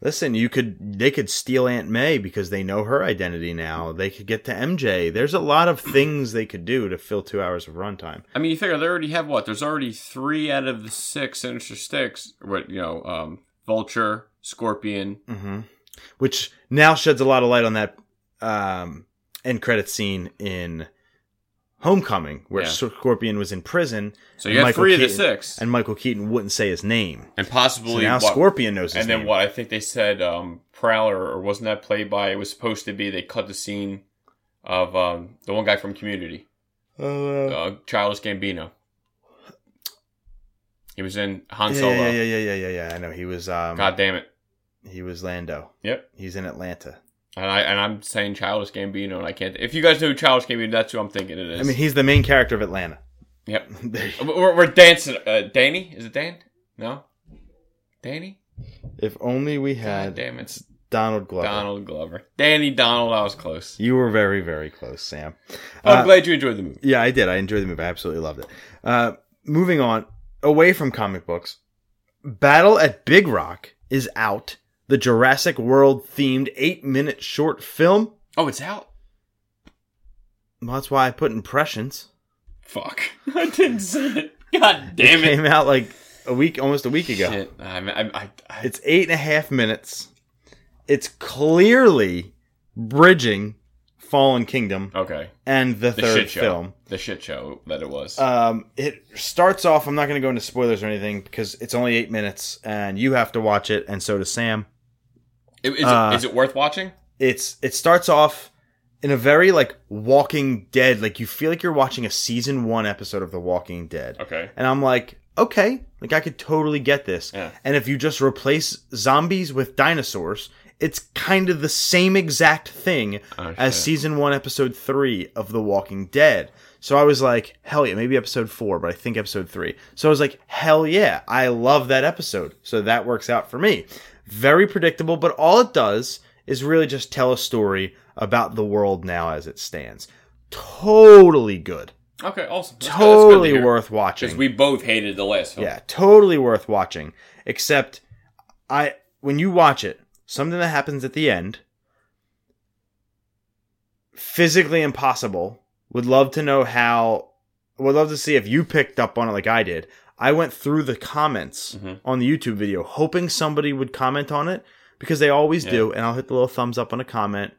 Listen, you could they could steal Aunt May because they know her identity now. They could get to MJ. There's a lot of things they could do to fill two hours of runtime. I mean, you figure they already have what? There's already three out of the six Sinister Six. What you know, um, Vulture, Scorpion. hmm Which now sheds a lot of light on that um, end credit scene in Homecoming, where Yeah. Scorpion was in prison. So you have Michael three of Keaton- the six, and Michael Keaton wouldn't say his name. and So possibly now what- Scorpion knows his And then name. what? I think they said um, Prowler, or wasn't that played by? It was supposed to be. They cut the scene of um, the one guy from Community, Uh, uh, Childish Gambino. He was in Han yeah, Solo. yeah, yeah, yeah, yeah, yeah, yeah. I know he was. Um, God damn it! he was Lando. Yep. He's in Atlanta. And I and I'm saying Childish Gambino, and I can't. If you guys know who Childish Gambino, that's who I'm thinking it is. I mean, he's the main character of Atlanta. yep. We're, we're dancing. Uh, Danny, is it Dan? No, Danny. if only we God had damn it, Donald Glover. Donald Glover. Danny Donald. I was close. You were very, very close, Sam. I'm Uh, glad you enjoyed the movie. Yeah, I did. I enjoyed the movie. I absolutely loved it. Uh, moving on, away from comic books, Battle at Big Rock is out. The Jurassic World themed eight minute short film. Oh, it's out. Well, that's why I put impressions. Fuck. I didn't see it. God damn it it. came out like a week, almost a week ago. Shit. I, I, I, I, It's eight and a half minutes. It's clearly bridging Fallen Kingdom okay. and the, The third film. The shit show that it was. Um, it starts off. I'm not going to go into spoilers or anything because it's only eight minutes, and you have to watch it, and so does Sam. Is- uh, it, is it worth watching? It's it starts off in a very like Walking Dead, like you feel like you're watching a season one episode of The Walking Dead, Okay. and I'm like, okay, like I could totally get this. Yeah. And if you just replace zombies with dinosaurs, it's kind of the same exact thing Oh, as season one, episode three of The Walking Dead. So I was like, hell yeah, maybe episode four, but I think episode three. So I was like, hell yeah, I love that episode. So that works out for me. Very predictable, but all it does is really just tell a story about the world now as it stands. Totally good. Okay, awesome. That's good- good to Totally worth watching. Because we both hated the last film. Yeah, totally worth watching. Except, I when you watch it, something that happens at the end, physically impossible. Would love to know how. Would love to see if you picked up on it like I did. I went through the comments Mhm. on the YouTube video, hoping somebody would comment on it because they always Yeah. do, and I'll hit the little thumbs up on a comment,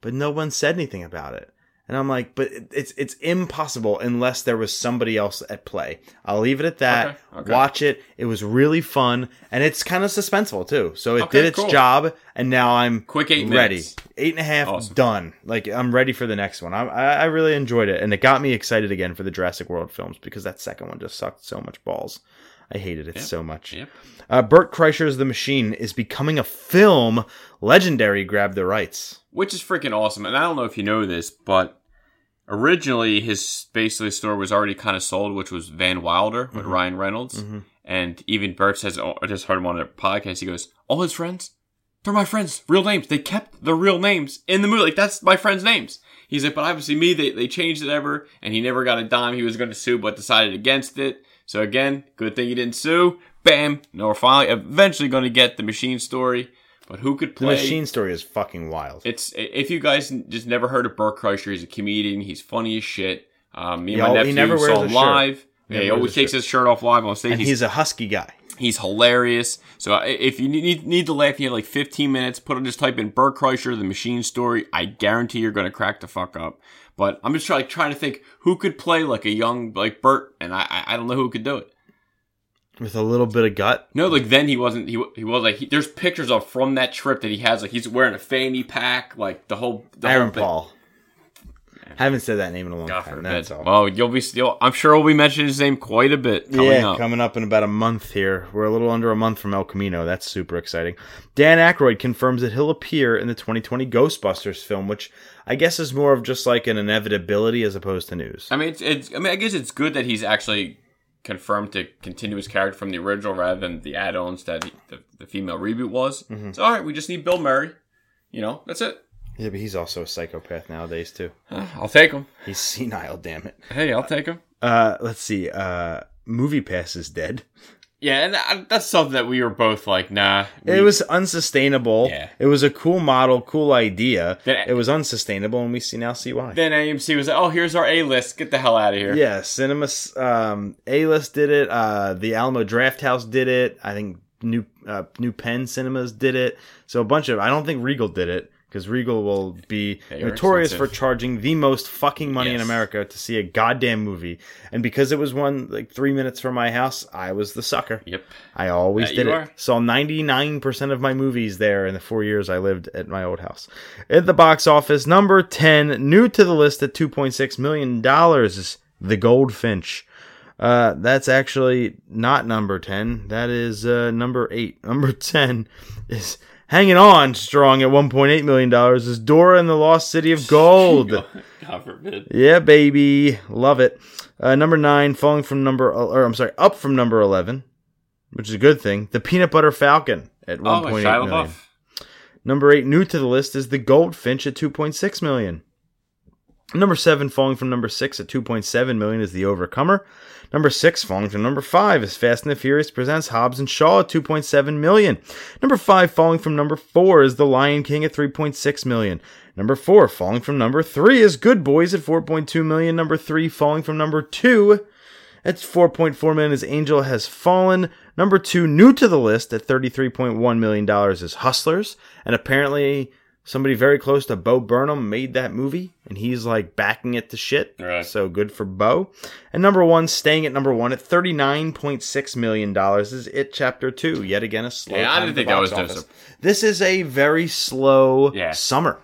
but no one said anything about it. And I'm like, but it's it's impossible unless there was somebody else at play. I'll leave it at that. Okay, okay. Watch it. It was really fun, and it's kind of suspenseful too. So it Okay, did its cool. job, and now I'm Quick eight ready. minutes. Eight and a half Awesome. done. Like I'm ready for the next one. I, I I really enjoyed it, and it got me excited again for the Jurassic World films because that second one just sucked so much balls. I hated it Yep. so much. Yep. Uh, Bert Kreischer's The Machine is becoming a film. Legendary grabbed the rights. Which is freaking awesome. And I don't know if you know this, but originally his basically store was already kind of sold, which was Van Wilder with Ryan Reynolds. And even Bert says, oh, I just heard him on a podcast. He goes, All his friends, they're my friends, real names. They kept the real names in the movie. Like, that's my friends' names. He's like, But obviously, me, they, they changed it ever. And he never got a dime. He was going to sue, but decided against it. So, again, good thing he didn't sue. Bam. No, we're finally eventually going to get the machine story. But who could play? The? Machine story is fucking wild. It's if you guys just never heard of Bert Kreischer, he's a comedian. He's funny as shit. Um, me and He my al- he nephew never saw him live. Yeah, he always takes shirt. his shirt off live on stage. and He's, he's a husky guy. he's hilarious. So uh, if you need need to laugh, you have like 15 minutes. Put on just type in Bert Kreischer, the Machine Story. I guarantee you're gonna crack the fuck up. But I'm just trying like, trying to think who could play like a young like Bert, and I I- I don't know who could do it. with a little bit of gut. No, like then he wasn't. He he was like he, there's pictures of from that trip that he has like he's wearing a fanny pack, like the whole the Aaron thing. Paul. Haven't said that name in a long God time. That's all. Well, you'll be still. I'm sure we'll be mentioning his name quite a bit coming yeah, up. coming up in about a month here. We're a little under a month from El Camino. That's super exciting. Dan Aykroyd confirms that he'll appear in the 2020 Ghostbusters film, which I guess is more of just like an inevitability as opposed to news. I mean, it's, it's. I mean, I guess it's good that he's actually confirmed to continue his character from the original rather than the add-ons that he, the, the female reboot was. Mm-hmm. So all right, we just need Bill Murray. You know, that's it. Yeah, but he's also a psychopath nowadays too. I'll take him. He's senile, damn it. Hey, I'll take him. Uh, let's see. Uh, Movie Pass is dead. Yeah, and that- that's something that we were both like, nah. It was unsustainable. Yeah. It was a cool model, cool idea. Then- it was unsustainable, and we see now see why. Then AMC was like, oh, here's our A list. Get the hell out of here. Yeah, Cinema um, A List did it. Uh, the Alamo Drafthouse did it. I think New uh, New Penn Cinemas did it. So a bunch of. I don't think Regal did it because Regal will be They notorious for charging the most fucking money in America to see a goddamn movie. And because it was one like three minutes from my house, I was the sucker. Yep. I always That did it. are. Saw 99% of my movies there in the four years I lived at my old house. At the box office, number 10, new to the list at $2.6 million, is The Goldfinch. Uh, that's actually not number 10. That is uh, number 8. Number 10 is hanging on strong at $1.8 million, is Dora and the Lost City of Gold. God forbid. Yeah, baby, love it. Uh, number nine, falling from number, or I'm sorry, up from number eleven, which is a good thing. The Peanut Butter Falcon at Oh, one my point eight Shia million. LaBeouf. Number eight, new to the list, is the Goldfinch at two point six million. Number seven, falling from number six at two point seven million, is the Overcomer. Number six, falling from number five, is Fast and the Furious presents Hobbs and Shaw at two point seven million. Number five, falling from number four, is The Lion King at three point six million. Number four, falling from number three, is Good Boys at 4.2 million. Number three, falling from number two, at 4.4 million, is Angel Has Fallen. Number two, new to the list at 33.1 million dollars, is Hustlers, and apparently somebody very close to Bo Burnham made that movie, and he's like backing it to shit. Right. So good for Bo. And number one, staying at number one at 39.6 million dollars, is It Chapter Two. Yet again, a slow. Yeah, I didn't think that was office. just This is a very slow Yeah. summer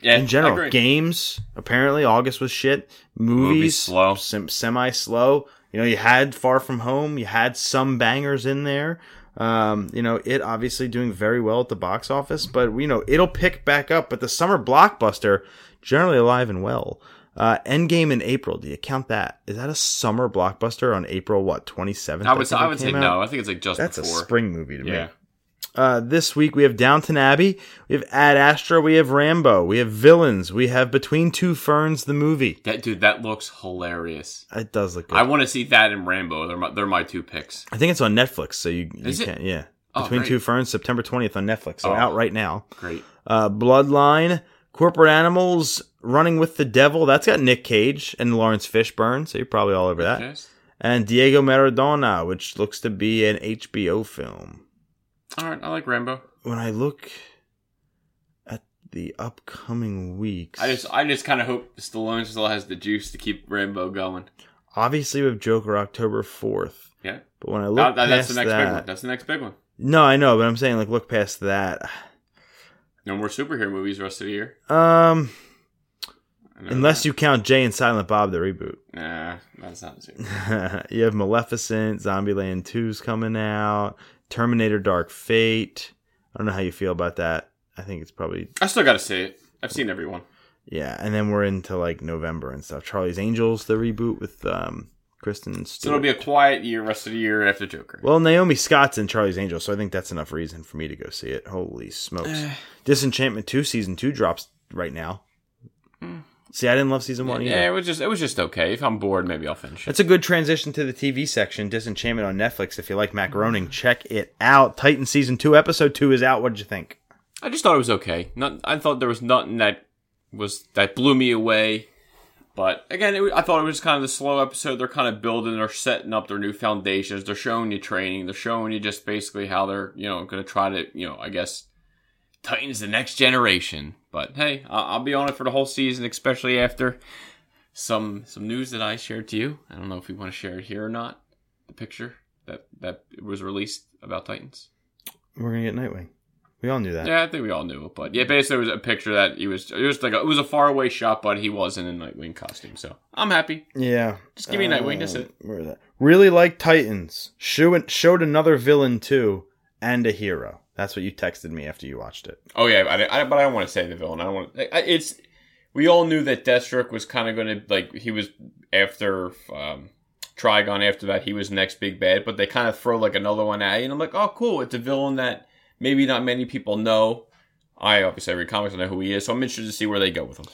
Yeah, in general. Games apparently August was shit. Movies, Movies slow. sem- semi slow. You know, you had Far From Home, you had some bangers in there. Um, you know, it obviously doing very well at the box office, but you know, it'll pick back up. But the summer blockbuster generally alive and well. Uh, Endgame in April. Do you count that? Is that a summer blockbuster on April what twenty seventh? I would say, I would say no. I think it's like just That's before. a spring movie to me. Yeah. me. Uh, this week we have Downton Abbey, we have Ad Astra, we have Rambo, we have Villains, we have Between Two Ferns, the movie. That dude, that looks hilarious. It does look good. I want to see that and Rambo. They're my, they're my two picks. I think it's on Netflix, so you, you can't. Yeah, Oh, Between great. Two Ferns, September twentieth on Netflix, so Oh. out right now. Great. Uh, Bloodline, Corporate Animals, Running with the Devil. That's got Nick Cage and Laurence Fishburne, so you're probably all over that. Yes. And Diego Maradona, which looks to be an HBO film. All right, I like Rambo. When I look at the upcoming weeks, I just I just kind of hope Stallone still has the juice to keep Rambo going. obviously we have Joker October fourth. Yeah. But when I look That- that- that's the next that, big one. That's the next big one. no, I know, but I'm saying like look past that. No more superhero movies rest of the year. Um, unless that. you count Jay and Silent Bob the reboot. Nah, that's not super. you have Maleficent, Zombieland 2's coming out, Terminator Dark Fate. I don't know how you feel about that. I think it's probably I still got to see it. I've seen everyone. yeah, and then we're into like November and stuff. Charlie's Angels, the reboot with um Kristen Stewart. So it'll be a quiet year rest of the year after Joker. well, Naomi Scott's in Charlie's Angels, so I think that's enough reason for me to go see it. Holy smokes. Eh. Disenchantment 2 season 2 drops right now. See, I didn't love season 1 either. Hmm. yeah, it was just it was just okay. If I'm bored, maybe I'll finish it. That's a good transition to the TV section. Disenchantment on Netflix. If you like macaroning, check it out. Titan season two, episode two is out. What did you think? I just thought it was okay. Not, I thought there was nothing that was that blew me away. But again, it, I thought it was kind of the slow episode. They're kind of building, they're setting up their new foundations. They're showing you training. They're showing you just basically how they're you know going to try to you know I guess Titans the next generation. But hey, I'll, be on it for the whole season, especially after some some news that I shared to you. I don't know if we want to share it here or not. The picture that that was released about Titans. We're gonna get Nightwing. We all knew that. Yeah, I think we all knew it, but yeah, basically it was a picture that he was. It was like a, it was a faraway shot, but he was in a Nightwing costume, so I'm happy. Yeah. Just give me uh, Nightwing, that's it. Where that? Really like Titans. Showed showed another villain too, and a hero. That's what you texted me after you watched it. Oh yeah, I, I, but I don't want to say the villain. I don't want. I, it's we all knew that Deathstroke was kind of going to like he was after um, Trigon. After that, he was next big bad, but they kind of throw like another one at you, and I'm like, oh cool, it's a villain that maybe not many people know. I obviously read comics, I know who he is, so I'm interested to see where they go with him.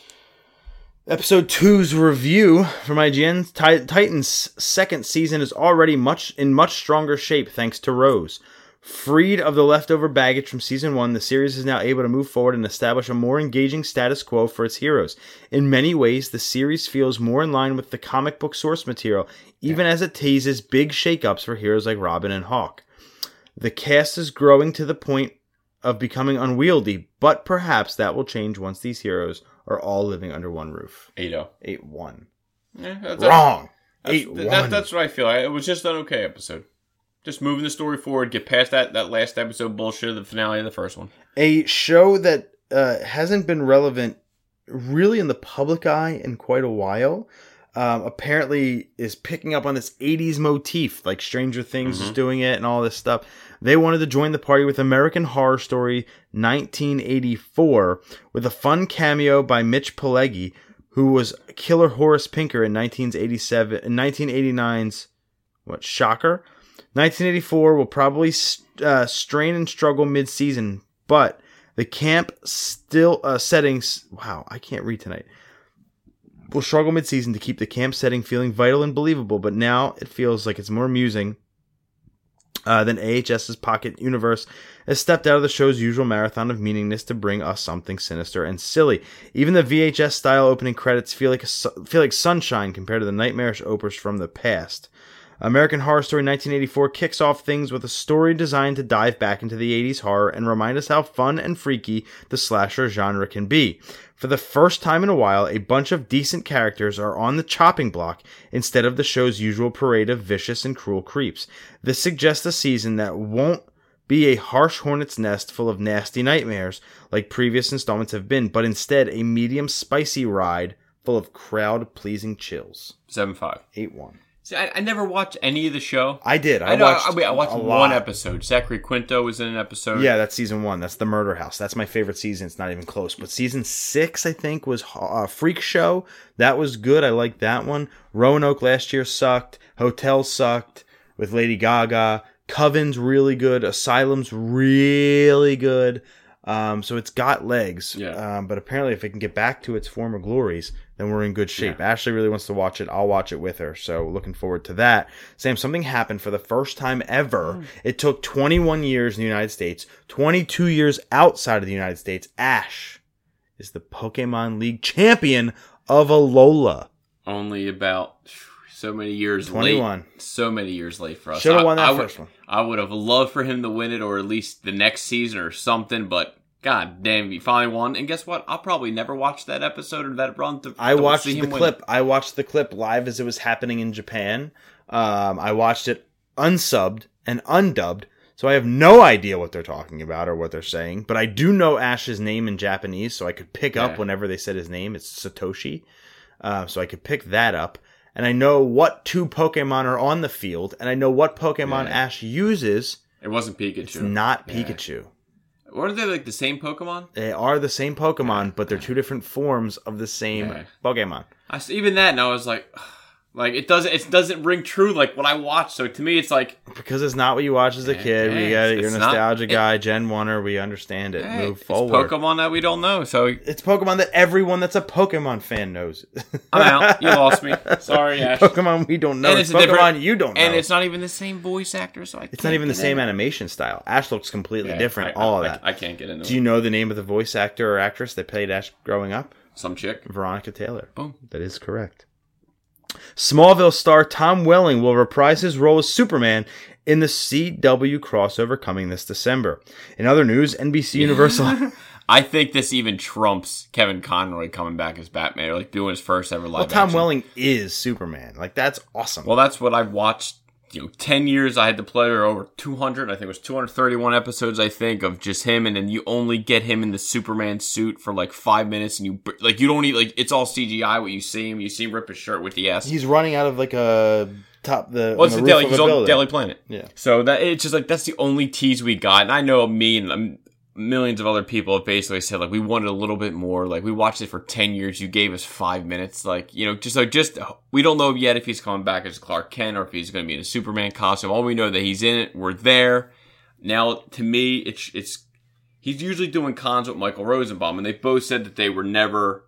Episode 2's review from IGN Ti- Titans' second season is already much in much stronger shape thanks to Rose. Freed of the leftover baggage from season 1, the series is now able to move forward and establish a more engaging status quo for its heroes. In many ways, the series feels more in line with the comic book source material, even as it teases big shakeups for heroes like Robin and Hawk. The cast is growing to the point of becoming unwieldy, but perhaps that will change once these heroes are all living under one roof. Ado. 8 1. Yeah, that's, Wrong. That's, 8 that- 1. that's what I feel. It was just an okay episode. Just moving the story forward, get past that, that last episode bullshit of the finale of the first one. a show that uh, hasn't been relevant really in the public eye in quite a while. Um, apparently is picking up on this 80s motif like stranger things is doing it and all this stuff they wanted to join the party with american horror story 1984 with a fun cameo by mitch pileggi who was killer horace pinker in 1987 in 1989's what shocker 1984 will probably uh, strain and struggle mid-season but the camp still uh, settings wow i can't read tonight will struggle mid-season to keep the camp setting feeling vital and believable but now it feels like it's more amusing uh, than AHS's Pocket Universe has stepped out of the show's usual marathon of meaningless to bring us something sinister and silly. Even the VHS style opening credits feel like a, feel like sunshine compared to the nightmarish operas from the past. American Horror Story 1984 kicks off things with a story designed to dive back into the 80s horror and remind us how fun and freaky the slasher genre can be. For the first time in a while, a bunch of decent characters are on the chopping block instead of the show's usual parade of vicious and cruel creeps. This suggests a season that won't be a harsh hornet's nest full of nasty nightmares like previous installments have been, but instead a medium spicy ride full of crowd pleasing chills. 7 5. 8 1. See, I, I never watched any of the show. I did. I, I know. watched. I, mean, I watched a one lot. episode. Zachary Quinto was in an episode. Yeah, that's season one. That's the Murder House. That's my favorite season. It's not even close. But season six, I think, was uh, Freak Show. That was good. I liked that one. Roanoke last year sucked. Hotel sucked with Lady Gaga. Coven's really good. Asylum's really good. Um, so it's got legs. Yeah. Um, but apparently, if it can get back to its former glories, then we're in good shape. Ashley really wants to watch it. I'll watch it with her. So looking forward to that. Sam, something happened for the first time ever. Hmm. It took 21 years in the United States, 22 years outside of the United States. Ash is the Pokemon League champion of Alola. Only about so many years 21. late. So many years late for us. Should have won that I would- first one. I would have loved for him to win it, or at least the next season or something. But god damn, he finally won. And guess what? I'll probably never watch that episode or that run. To, I watched the him win. clip. I watched the clip live as it was happening in Japan. Um, I watched it unsubbed and undubbed, so I have no idea what they're talking about or what they're saying. But I do know Ash's name in Japanese, so I could pick up whenever they said his name. It's Satoshi, uh, so I could pick that up. And I know what two Pokemon are on the field, and I know what Pokemon Yeah. Ash uses. It wasn't Pikachu. It's not Pikachu. Or are they like the same Pokemon? They are the same Pokemon, but they're two different forms of the same. Pokemon. I even that, and I was like, like it doesn't it doesn't ring true like what I watched. So to me, it's like Because it's not what you watch as a Yeah, kid. we yeah, get it. You're a it's not- nostalgia it- guy, Gen Oneer. We understand it. hey, Move it's forward. Pokemon that we don't know. So It's Pokemon that everyone that's a Pokemon fan knows. I'm out. You lost me. Sorry, Ash. Pokemon we don't know. And it's it's Pokemon you don't know. And it's not even the same voice actor, so I It's not even the same animation style. Ash looks completely different. all of that. I, can't get into Do you know the name of the voice actor or actress that played Ash growing up? Some chick. Veronica Taylor. Boom. That is correct. Smallville star Tom Welling will reprise his role as Superman in the CW crossover coming this December. In other news, NBC Universal. I think this even trumps Kevin Conroy coming back as Batman, or like doing his first ever live. well, Tom action. Welling is Superman. Like that's awesome. Well, that's what I've watched. You know, ten years. I had the pleasure over two hundred. I think it was two hundred thirty-one episodes. I think of just him, and then you only get him in the Superman suit for like five minutes, and you like you don't need like it's all CGI. What you see him, you see him rip his shirt with the S. He's running out of like a top the, Well, it's the the Daily, he's on. Daily Planet. Yeah. So that it's just like that's the only tease we got, and I know me and um, millions of other people have basically said like we wanted a little bit more. Like we watched it for ten years, you gave us five minutes. Like you know, just like just we don't know yet if he's coming back as Clark Kent or if he's going to be in a Superman costume. All we know that he's in it. We're there. Now, to me, it's it's he's usually doing cons with Michael Rosenbaum, and they both said that they were never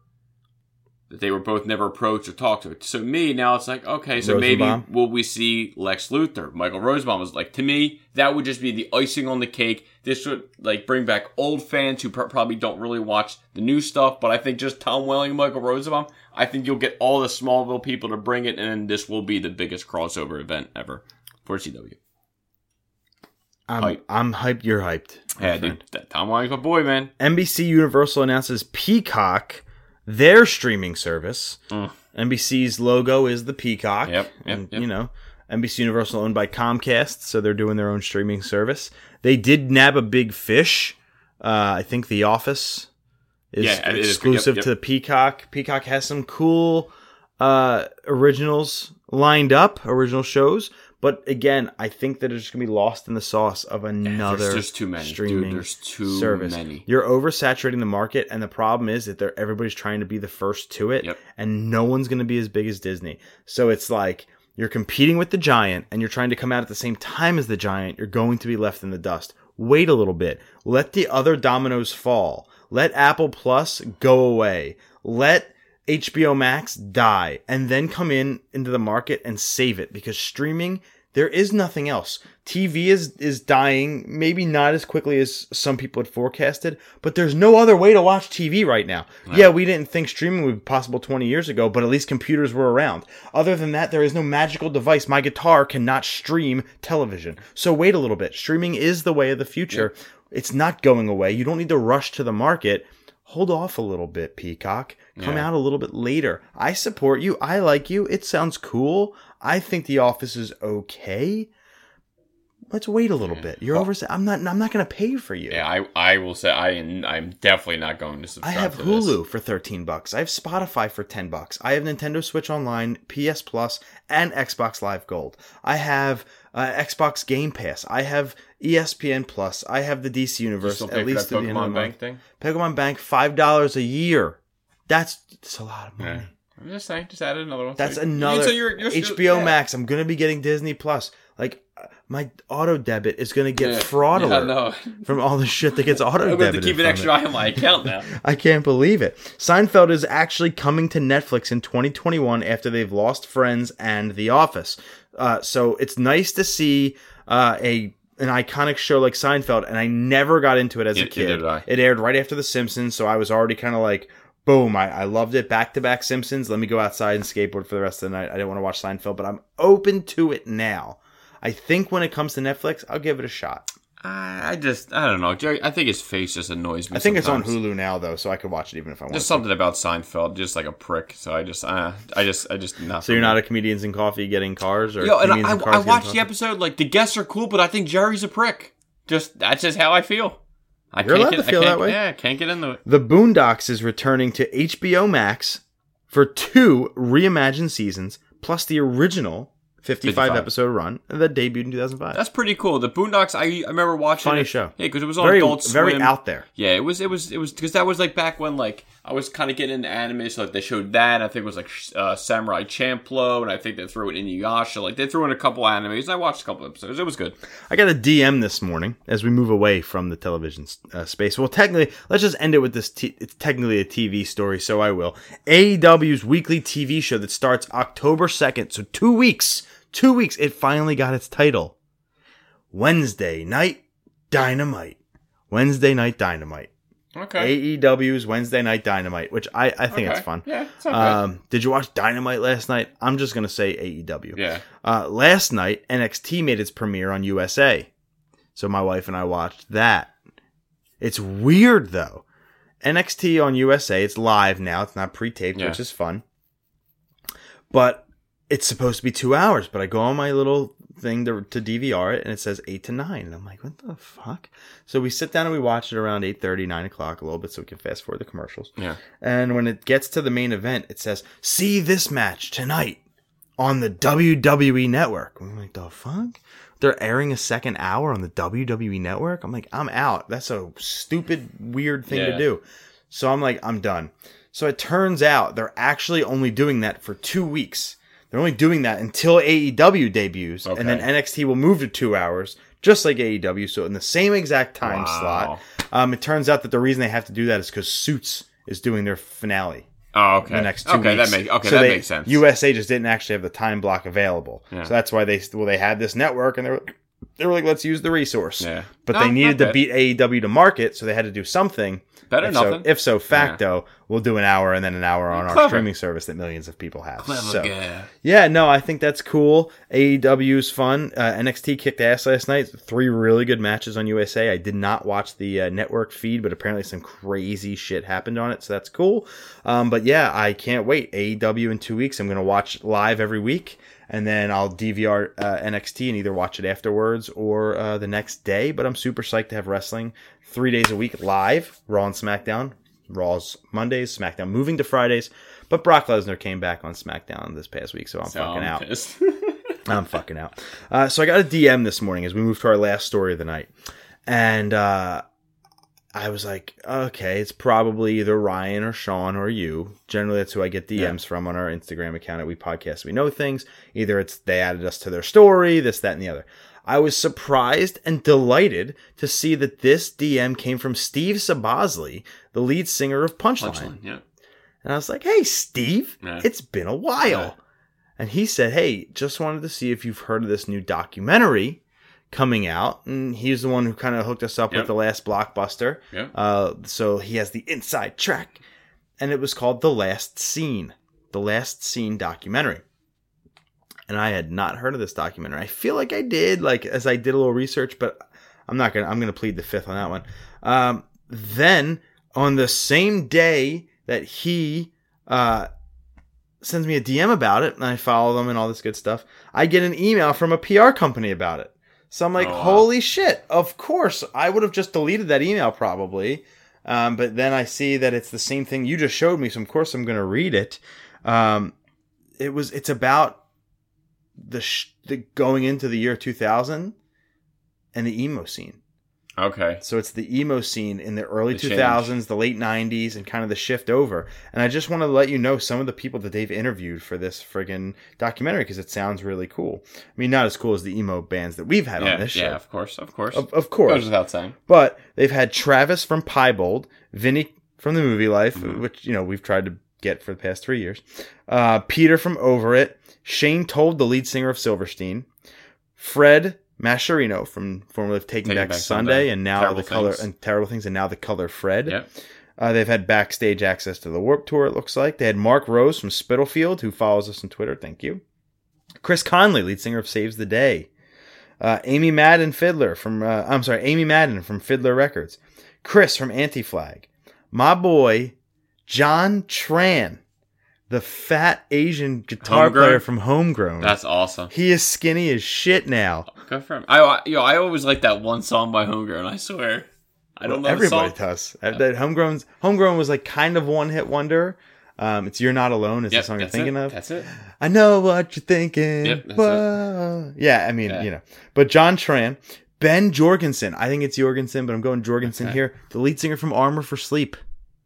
that they were both never approached or talked to. So me now it's like okay, so Rosenbaum? maybe will we see Lex Luthor? Michael Rosenbaum was like to me that would just be the icing on the cake. This would like bring back old fans who pr- probably don't really watch the new stuff, but I think just Tom Welling and Michael Rosenbaum, I think you'll get all the Smallville people to bring it, and this will be the biggest crossover event ever for CW. I'm, Hype. I'm hyped. You're hyped. Yeah, friend. dude, Tom Welling's my boy, man. NBC Universal announces Peacock, their streaming service. Mm. NBC's logo is the peacock. Yep, yep, and yep. you know, NBC Universal owned by Comcast, so they're doing their own streaming service. They did nab a big fish. Uh, I think The Office is Yeah, it is. exclusive Yep, yep. to Peacock. Peacock has some cool uh, originals lined up, original shows. But again, I think that it's just gonna be lost in the sauce of another There's just too many, streaming dude. There's too service. many. You're oversaturating the market, and the problem is that they're everybody's trying to be the first to it, Yep. and no one's going to be as big as Disney. So it's like you're competing with the giant, and you're trying to come out at the same time as the giant. You're going to be left in the dust. Wait a little bit. Let the other dominoes fall. Let Apple Plus go away. Let HBO Max die and then come in into the market and save it because streaming there is nothing else. TV is is dying, maybe not as quickly as some people had forecasted, but there's no other way to watch TV right now. Yeah, we didn't think streaming would be possible 20 years ago, but at least computers were around. Other than that, there is no magical device. My guitar cannot stream television. So wait a little bit. Streaming is the way of the future. It's not going away. You don't need to rush to the market hold off a little bit, Peacock. Come Yeah. out a little bit later. I support you. I like you. It sounds cool. I think The Office is okay. let's wait a little bit. You're over. I'm not. I'm not going to pay for you. Yeah, I I will say I I'm definitely not going to I subscribe. have to this. Hulu for 13 bucks. I have Spotify for 10 bucks. I have Nintendo Switch Online, PS Plus, and Xbox Live Gold. I have uh, Xbox Game Pass. I have ESPN Plus. I have the DC You Universe at least that to the end of the Pokemon Bank month. thing? Pokemon Bank five dollars a year. That's, that's a lot of money. Yeah. I'm just saying, just added another one. That's So- another so you're- you're- HBO yeah. Max. I'm gonna be getting Disney Plus. Like uh, my auto debit is gonna get Yeah. fraud alert from all the shit that gets auto I'm going debited. to keep an extra eye on my account now. I can't believe it. Seinfeld is actually coming to Netflix in 2021 after they've lost Friends and The Office. Uh, so it's nice to see uh, a an iconic show like Seinfeld, and I never got into it as a kid. did I. It aired right after The Simpsons, so I was already kind of like, boom, I, I loved it. Back to back Simpsons. Let me go outside and skateboard for the rest of the night. I didn't want to watch Seinfeld, but I'm open to it now. I think when it comes to Netflix, I'll give it a shot. I I just, I don't know. Jerry, I think his face just annoys me. I think it's on. Hulu now, though, so I could watch it even if I want. Just to. something about Seinfeld, just like a prick. So I just, uh, I just, I just not. So you're not a comedians in coffee getting cars, or Yo, and I, in cars I watched the episode. Like the guests are cool, but I think Jerry's a prick. Just that's just how I feel. I You're can't allowed get, to feel that way. Yeah, I can't get into it. The Boondocks is returning to HBO Max for two reimagined seasons, plus the original 55, 55. episode run that debuted in 2005. That's pretty cool. The Boondocks. I, I remember watching. Funny it. show. Yeah, because it was on very, Adult very out there. Yeah, it was. It was. It was because that was like back when like I was kind of getting into anime. So like they showed that. I think it was like uh, Samurai Champloo, and I think they threw it in Inuyasha. Like they threw in a couple animes. And I watched a couple episodes. It was good. I got a DM this morning as we move away from the television uh, space. Well, technically, let's just end it with this. T- it's technically a TV story, so I will. AEW's weekly TV show that starts October 2nd, so two weeks. Two weeks. It finally got its title. Wednesday Night Dynamite. Wednesday Night Dynamite. Okay. AEW's Wednesday Night Dynamite, which I, I think okay. it's fun. Yeah. It's Um, did you watch Dynamite last night? I'm just gonna say AEW. Yeah. Uh, last night, NXT made its premiere on USA. So my wife and I watched that. It's weird though. NXT on USA, it's live now. It's not pre-taped, Yeah. which is fun. But it's supposed to be two hours. But I go on my little thing to, to DVR it, and it says eight to nine. And I'm like, what the fuck? So we sit down and we watch it around 8.30, 9 o'clock a little bit so we can fast forward the commercials. Yeah. And when it gets to the main event, it says, see this match tonight on the WWE network. I'm like, the fuck? They're airing a second hour on the WWE network? I'm like, I'm out. That's a stupid, weird thing to Yeah. do. So I'm like, I'm done. So it turns out they're actually only doing that for two weeks. They're only doing that until AEW debuts, and then NXT will move to two hours, just like AEW. So in the same exact time Wow. slot. Um, it turns out that the reason they have to do that is because Suits is doing their finale Oh, okay. the next two okay, weeks. that makes okay. So that they- makes sense. USA just didn't actually have the time block available, Yeah. so that's why they well they had this network and they were they were like let's use the resource. Yeah. But No, they needed to beat AEW to market, so they had to do something. Better if nothing. So, if so facto, we'll do an hour and then an hour on our streaming service that millions of people have. Clever so, guy. yeah, no, I think that's cool. AEW's fun. Uh, NXT kicked ass last night. Three really good matches on USA. I did not watch the uh, network feed, but apparently some crazy shit happened on it, so that's cool. Um, but yeah, I can't wait. AEW in two weeks. I'm gonna watch live every week, and then I'll DVR uh, NXT and either watch it afterwards or uh, the next day. But I'm super psyched to have wrestling three days a week live, Raw and SmackDown. Raw's Mondays, SmackDown moving to Fridays. But Brock Lesnar came back on SmackDown this past week, so I'm So fucking I'm out. I'm fucking out. Uh, so I got a DM this morning as we move to our last story of the night, and uh, I was like, okay, it's probably either Ryan or Sean or you. Generally, that's who I get DMs Yeah. from on our Instagram account at We Podcast We Know Things. Either it's they added us to their story, this, that, and the other. I was surprised and delighted to see that this DM came from Steve Soboslai, the lead singer of Punchline. Punchline. Yeah. And I was like, hey, Steve, Yeah. it's been a while. Yeah. And he said, hey, just wanted to see if you've heard of this new documentary coming out. And he's the one who kind of hooked us up Yep. with the last blockbuster. Yep. Uh, so he has the inside track. And it was called The Last Scene, The Last Scene documentary. And I had not heard of this documentary. I feel like I did, like as I did a little research, but I'm not gonna. I'm gonna plead the fifth on that one. Um, then on the same day that he uh, sends me a DM about it, and I follow them and all this good stuff, I get an email from a PR company about it. So I'm like, Oh, wow. holy shit! Of course, I would have just deleted that email probably. Um, but then I see that it's the same thing you just showed me, so of course I'm going to read it. Um, it was it's about the, sh- the going into the year 2000 and the emo scene. Okay. So it's the emo scene in the early The 2000s, the late 90s, and kind of the shift over. And I just want to let you know some of the people that they've interviewed for this friggin' documentary because it sounds really cool. I mean, not as cool as the emo bands that we've had Yeah, on this show. yeah, of course, of course. Of, of Goes course. without saying. But they've had Travis from Piebald, Vinny from the Movielife, Mhm. which, you know, we've tried to get for the past three years. Uh, Peter from Over It, Shane Told, the lead singer of Silverstein, Fred Mascherino from formerly of Taking, Taking Back, Back Sunday, Sunday. and now Terrible the color Things. and Terrible Things, and now the color Fred. Yep. Uh, they've had backstage access to the Warped Tour, it looks like. They had Mark Rose from Spitalfield, who follows us on Twitter. Thank you. Chris Conley, lead singer of Saves the Day. Uh, Amy Madden Fiddler from, uh, I'm sorry, Amy Madden from Fiddler Records. Chris from Anti Flag. My boy, John Tran, the fat Asian guitar Homegrown? player from Homegrown. That's awesome. he is skinny as shit now. Good for him. I, I, yo, I always like that one song by Homegrown. I swear. I don't know the Everybody song. does. Uh, That Homegrown's Homegrown was like kind of one hit wonder. Um, it's "You're Not Alone" is Yep, the song you're thinking it. of. That's it. I know what you're thinking. Yep, Whoa. Yeah, I mean, Yeah. you know. But John Tran, Ben Jorgensen. I think it's Jorgensen, but I'm going Jorgensen Okay. here. The lead singer from Armor for Sleep.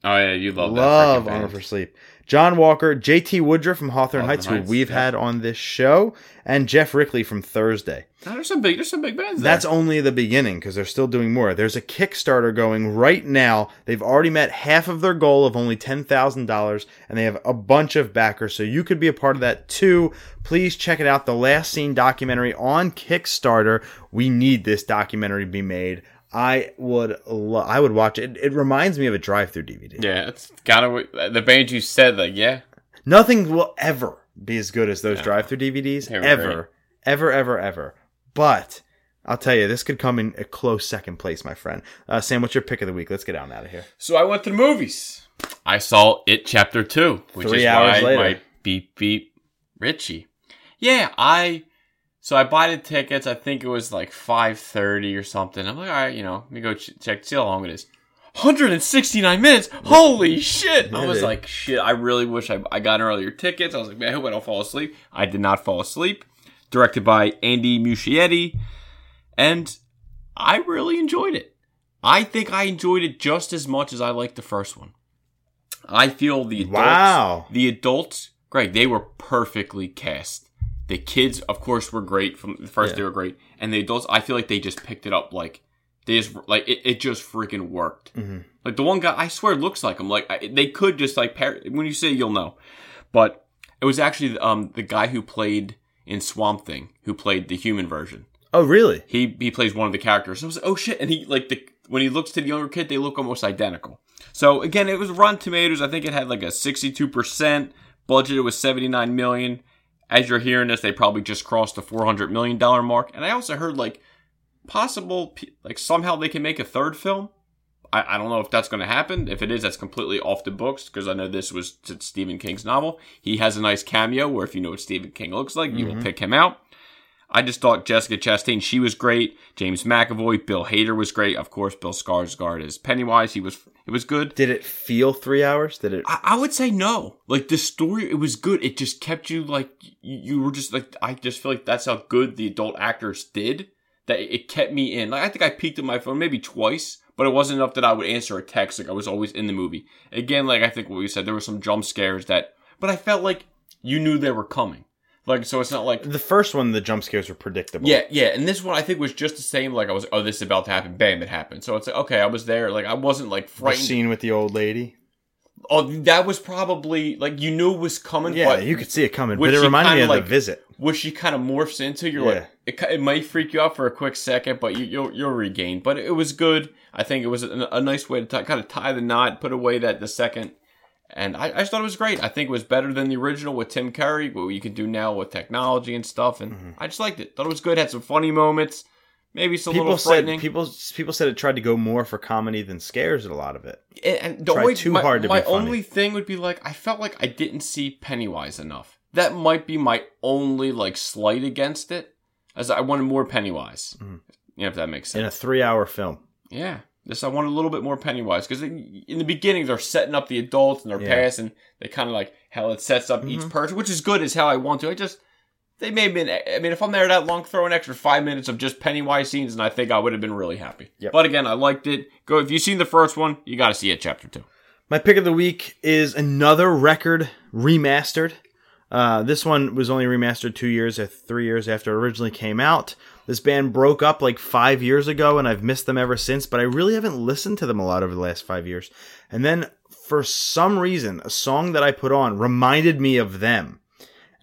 Oh yeah, you love that. Love Armor for Sleep. John Walker, JT Woodruff from Hawthorne Hawthorne Heights, who we've yeah. had on this show, and Geoff Rickly from Thursday. There's some big, there's some big bands. There. That's only the beginning because they're still doing more. There's a Kickstarter going right now. They've already met half of their goal of only $10,000 and they have a bunch of backers. So you could be a part of that too. Please check it out. The Last Scene documentary on Kickstarter. We need this documentary to be made. I would lo- I would watch it. It reminds me of a Drive-Thru DVD. yeah, it's gotta. The band you said, like, yeah, Nothing will ever be as good as those Drive-Thru DVDs. Ever, great. ever, ever, ever. But I'll tell you, this could come in a close second place, my friend. Uh, Sam, what's your pick of the week? Let's get on out of here. So I went to the movies. I saw It Chapter Two, which Three is hours why later. my beep beep Richie. Yeah, I. So I buy the tickets. I think it was like five thirty or something. I'm like, all right, you know, let me go ch- check see how long it is. 169 minutes. Holy shit! I was like, shit. I really wish I, I got earlier tickets. I was like, man, I hope I don't fall asleep. I did not fall asleep. Directed by Andy Muschietti, and I really enjoyed it. I think I enjoyed it just as much as I liked the first one. I feel the adults, Wow. the adults, Greg, they were perfectly cast. The kids, of course, were great from the first. Yeah. They were great, and the adults, I feel like they just picked it up like they just like it. It just freaking worked. hmm Like the one guy, I swear, looks like him. Like I, they could just like par- when you say, you'll know. But it was actually um the guy who played in Swamp Thing, who played the human version. Oh, really? He he plays one of the characters. So I was like, oh shit! And he like the when he looks to the younger kid, they look almost identical. So again, it was Rotten Tomatoes. I think it had like a sixty-two percent budget. It was seventy-nine million. As you're hearing this, they probably just crossed the four hundred million dollar mark. And I also heard like possible like somehow they can make a third film. I, I don't know if that's going to happen. If it is, that's completely off the books because I know this was Stephen King's novel. He has a nice cameo where if you know what Stephen King looks like, you will Mhm. pick him out. I just thought Jessica Chastain, she was great. James McAvoy, Bill Hader was great. Of course, Bill Skarsgård as Pennywise. He was it was good. Did it feel three hours? Did it? I, I would say no. Like the story, it was good. It just kept you like you, were just like I just feel like that's how good the adult actors did. That it, it kept me in. Like I think I peeked at my phone maybe twice, but it wasn't enough that I would answer a text. Like I was always in the movie. Again, like I think what we said, there were some jump scares that, but I felt like you knew they were coming. Like so, it's not like The first one, the jump scares were predictable. yeah, yeah, and this one I think was just the same. Like I was, oh, this is about to happen. Bam, it happened. So it's like, okay, I was there. Like I wasn't like The frightened. scene with the old lady. Oh, that was probably like you knew it was coming. Yeah, but you could see it coming, but it reminded me of like- the visit. what she kind of morphs into. You're Yeah. like, it, it might freak you out for a quick second, but you, you'll you'll regain. But it was good. I think it was a, a nice way to t- kind of tie the knot, put away that the second. And I, I just thought it was great. I think it was better than the original with Tim Curry, what you can do now with technology and stuff. And Mm-hmm. I just liked it. Thought it was good. Had some funny moments, maybe some People little said people people said it tried to go more for comedy than scares. at A lot of it. And, and the only, too my, hard to my only thing would be like I felt like I didn't see Pennywise enough. That might be my only like slight against it. As I wanted more Pennywise. You know, if that makes sense. in a three-hour film. Yeah. This I want a little bit more Pennywise because in the beginning they're setting up the adults and they're Yeah. passing. They kind of like how it sets up Mm-hmm. each person, which is good as how I want to. I just they may have been. I mean, if I'm there that long, throw an extra five minutes of just Pennywise scenes, and I think I would have been really happy. Yep. But again, I liked it. Go if you've seen the first one, you got to see it. Chapter two. My pick of the week is another record remastered. Uh, this one was only remastered two years or three years after it originally came out. This band broke up like five years ago, and I've missed them ever since. But I really haven't listened to them a lot over the last five years. And then, for some reason, a song that I put on reminded me of them.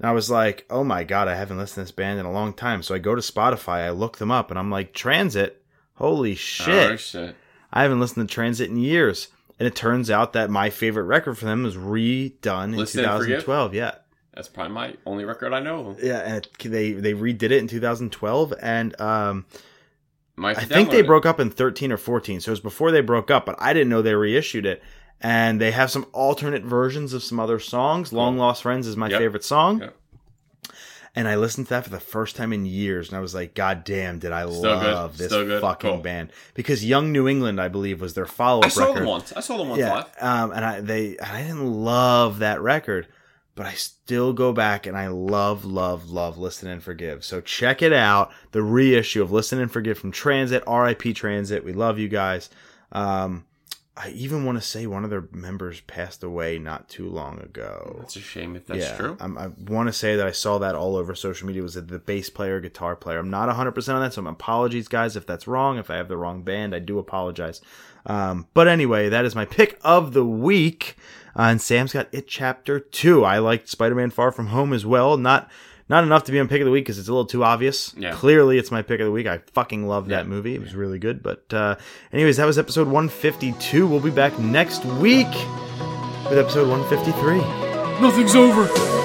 And I was like, oh my god, I haven't listened to this band in a long time. So I go to Spotify, I look them up, and I'm like, Transit, holy shit. Oh, shit. I haven't listened to Transit in years. And it turns out that my favorite record for them was redone in Listen and 2012. Yeah. That's probably my only record I know. of. Yeah, and they they redid it in 2012 and um I think they it. broke up in 13 or 14. So it was before they broke up, but I didn't know they reissued it. And they have some alternate versions of some other songs. Long Lost Friends is my Yep. favorite song. Yep. And I listened to that for the first time in years, and I was like, God damn, did I Still good. love this fucking Cool. band? Because Young New England, I believe, was their follow-up I saw record. them once. I saw them once yeah, live. um, and I they I didn't love that record, but I still go back and I love love love Listen and Forgive. So check it out, the reissue of Listen and Forgive from Transit, R.I.P. Transit. We love you guys. Um, I even want to say one of their members passed away not too long ago. That's a shame if that's yeah, true. I'm, I want to say that I saw that all over social media. Was it the bass player, guitar player? I'm not 100 percent on that, so apologies, guys, if that's wrong. If I have the wrong band, I do apologize. Um, but anyway, that is my pick of the week. Uh, and Sam's got it chapter two. I liked Spider-Man Far From Home as well. Not not enough to be on pick of the week because it's a little too obvious. Yeah. Clearly, it's my pick of the week. I fucking love that movie. It was really good. But uh, anyways, that was episode 152. We'll be back next week with episode 153. Nothing's over.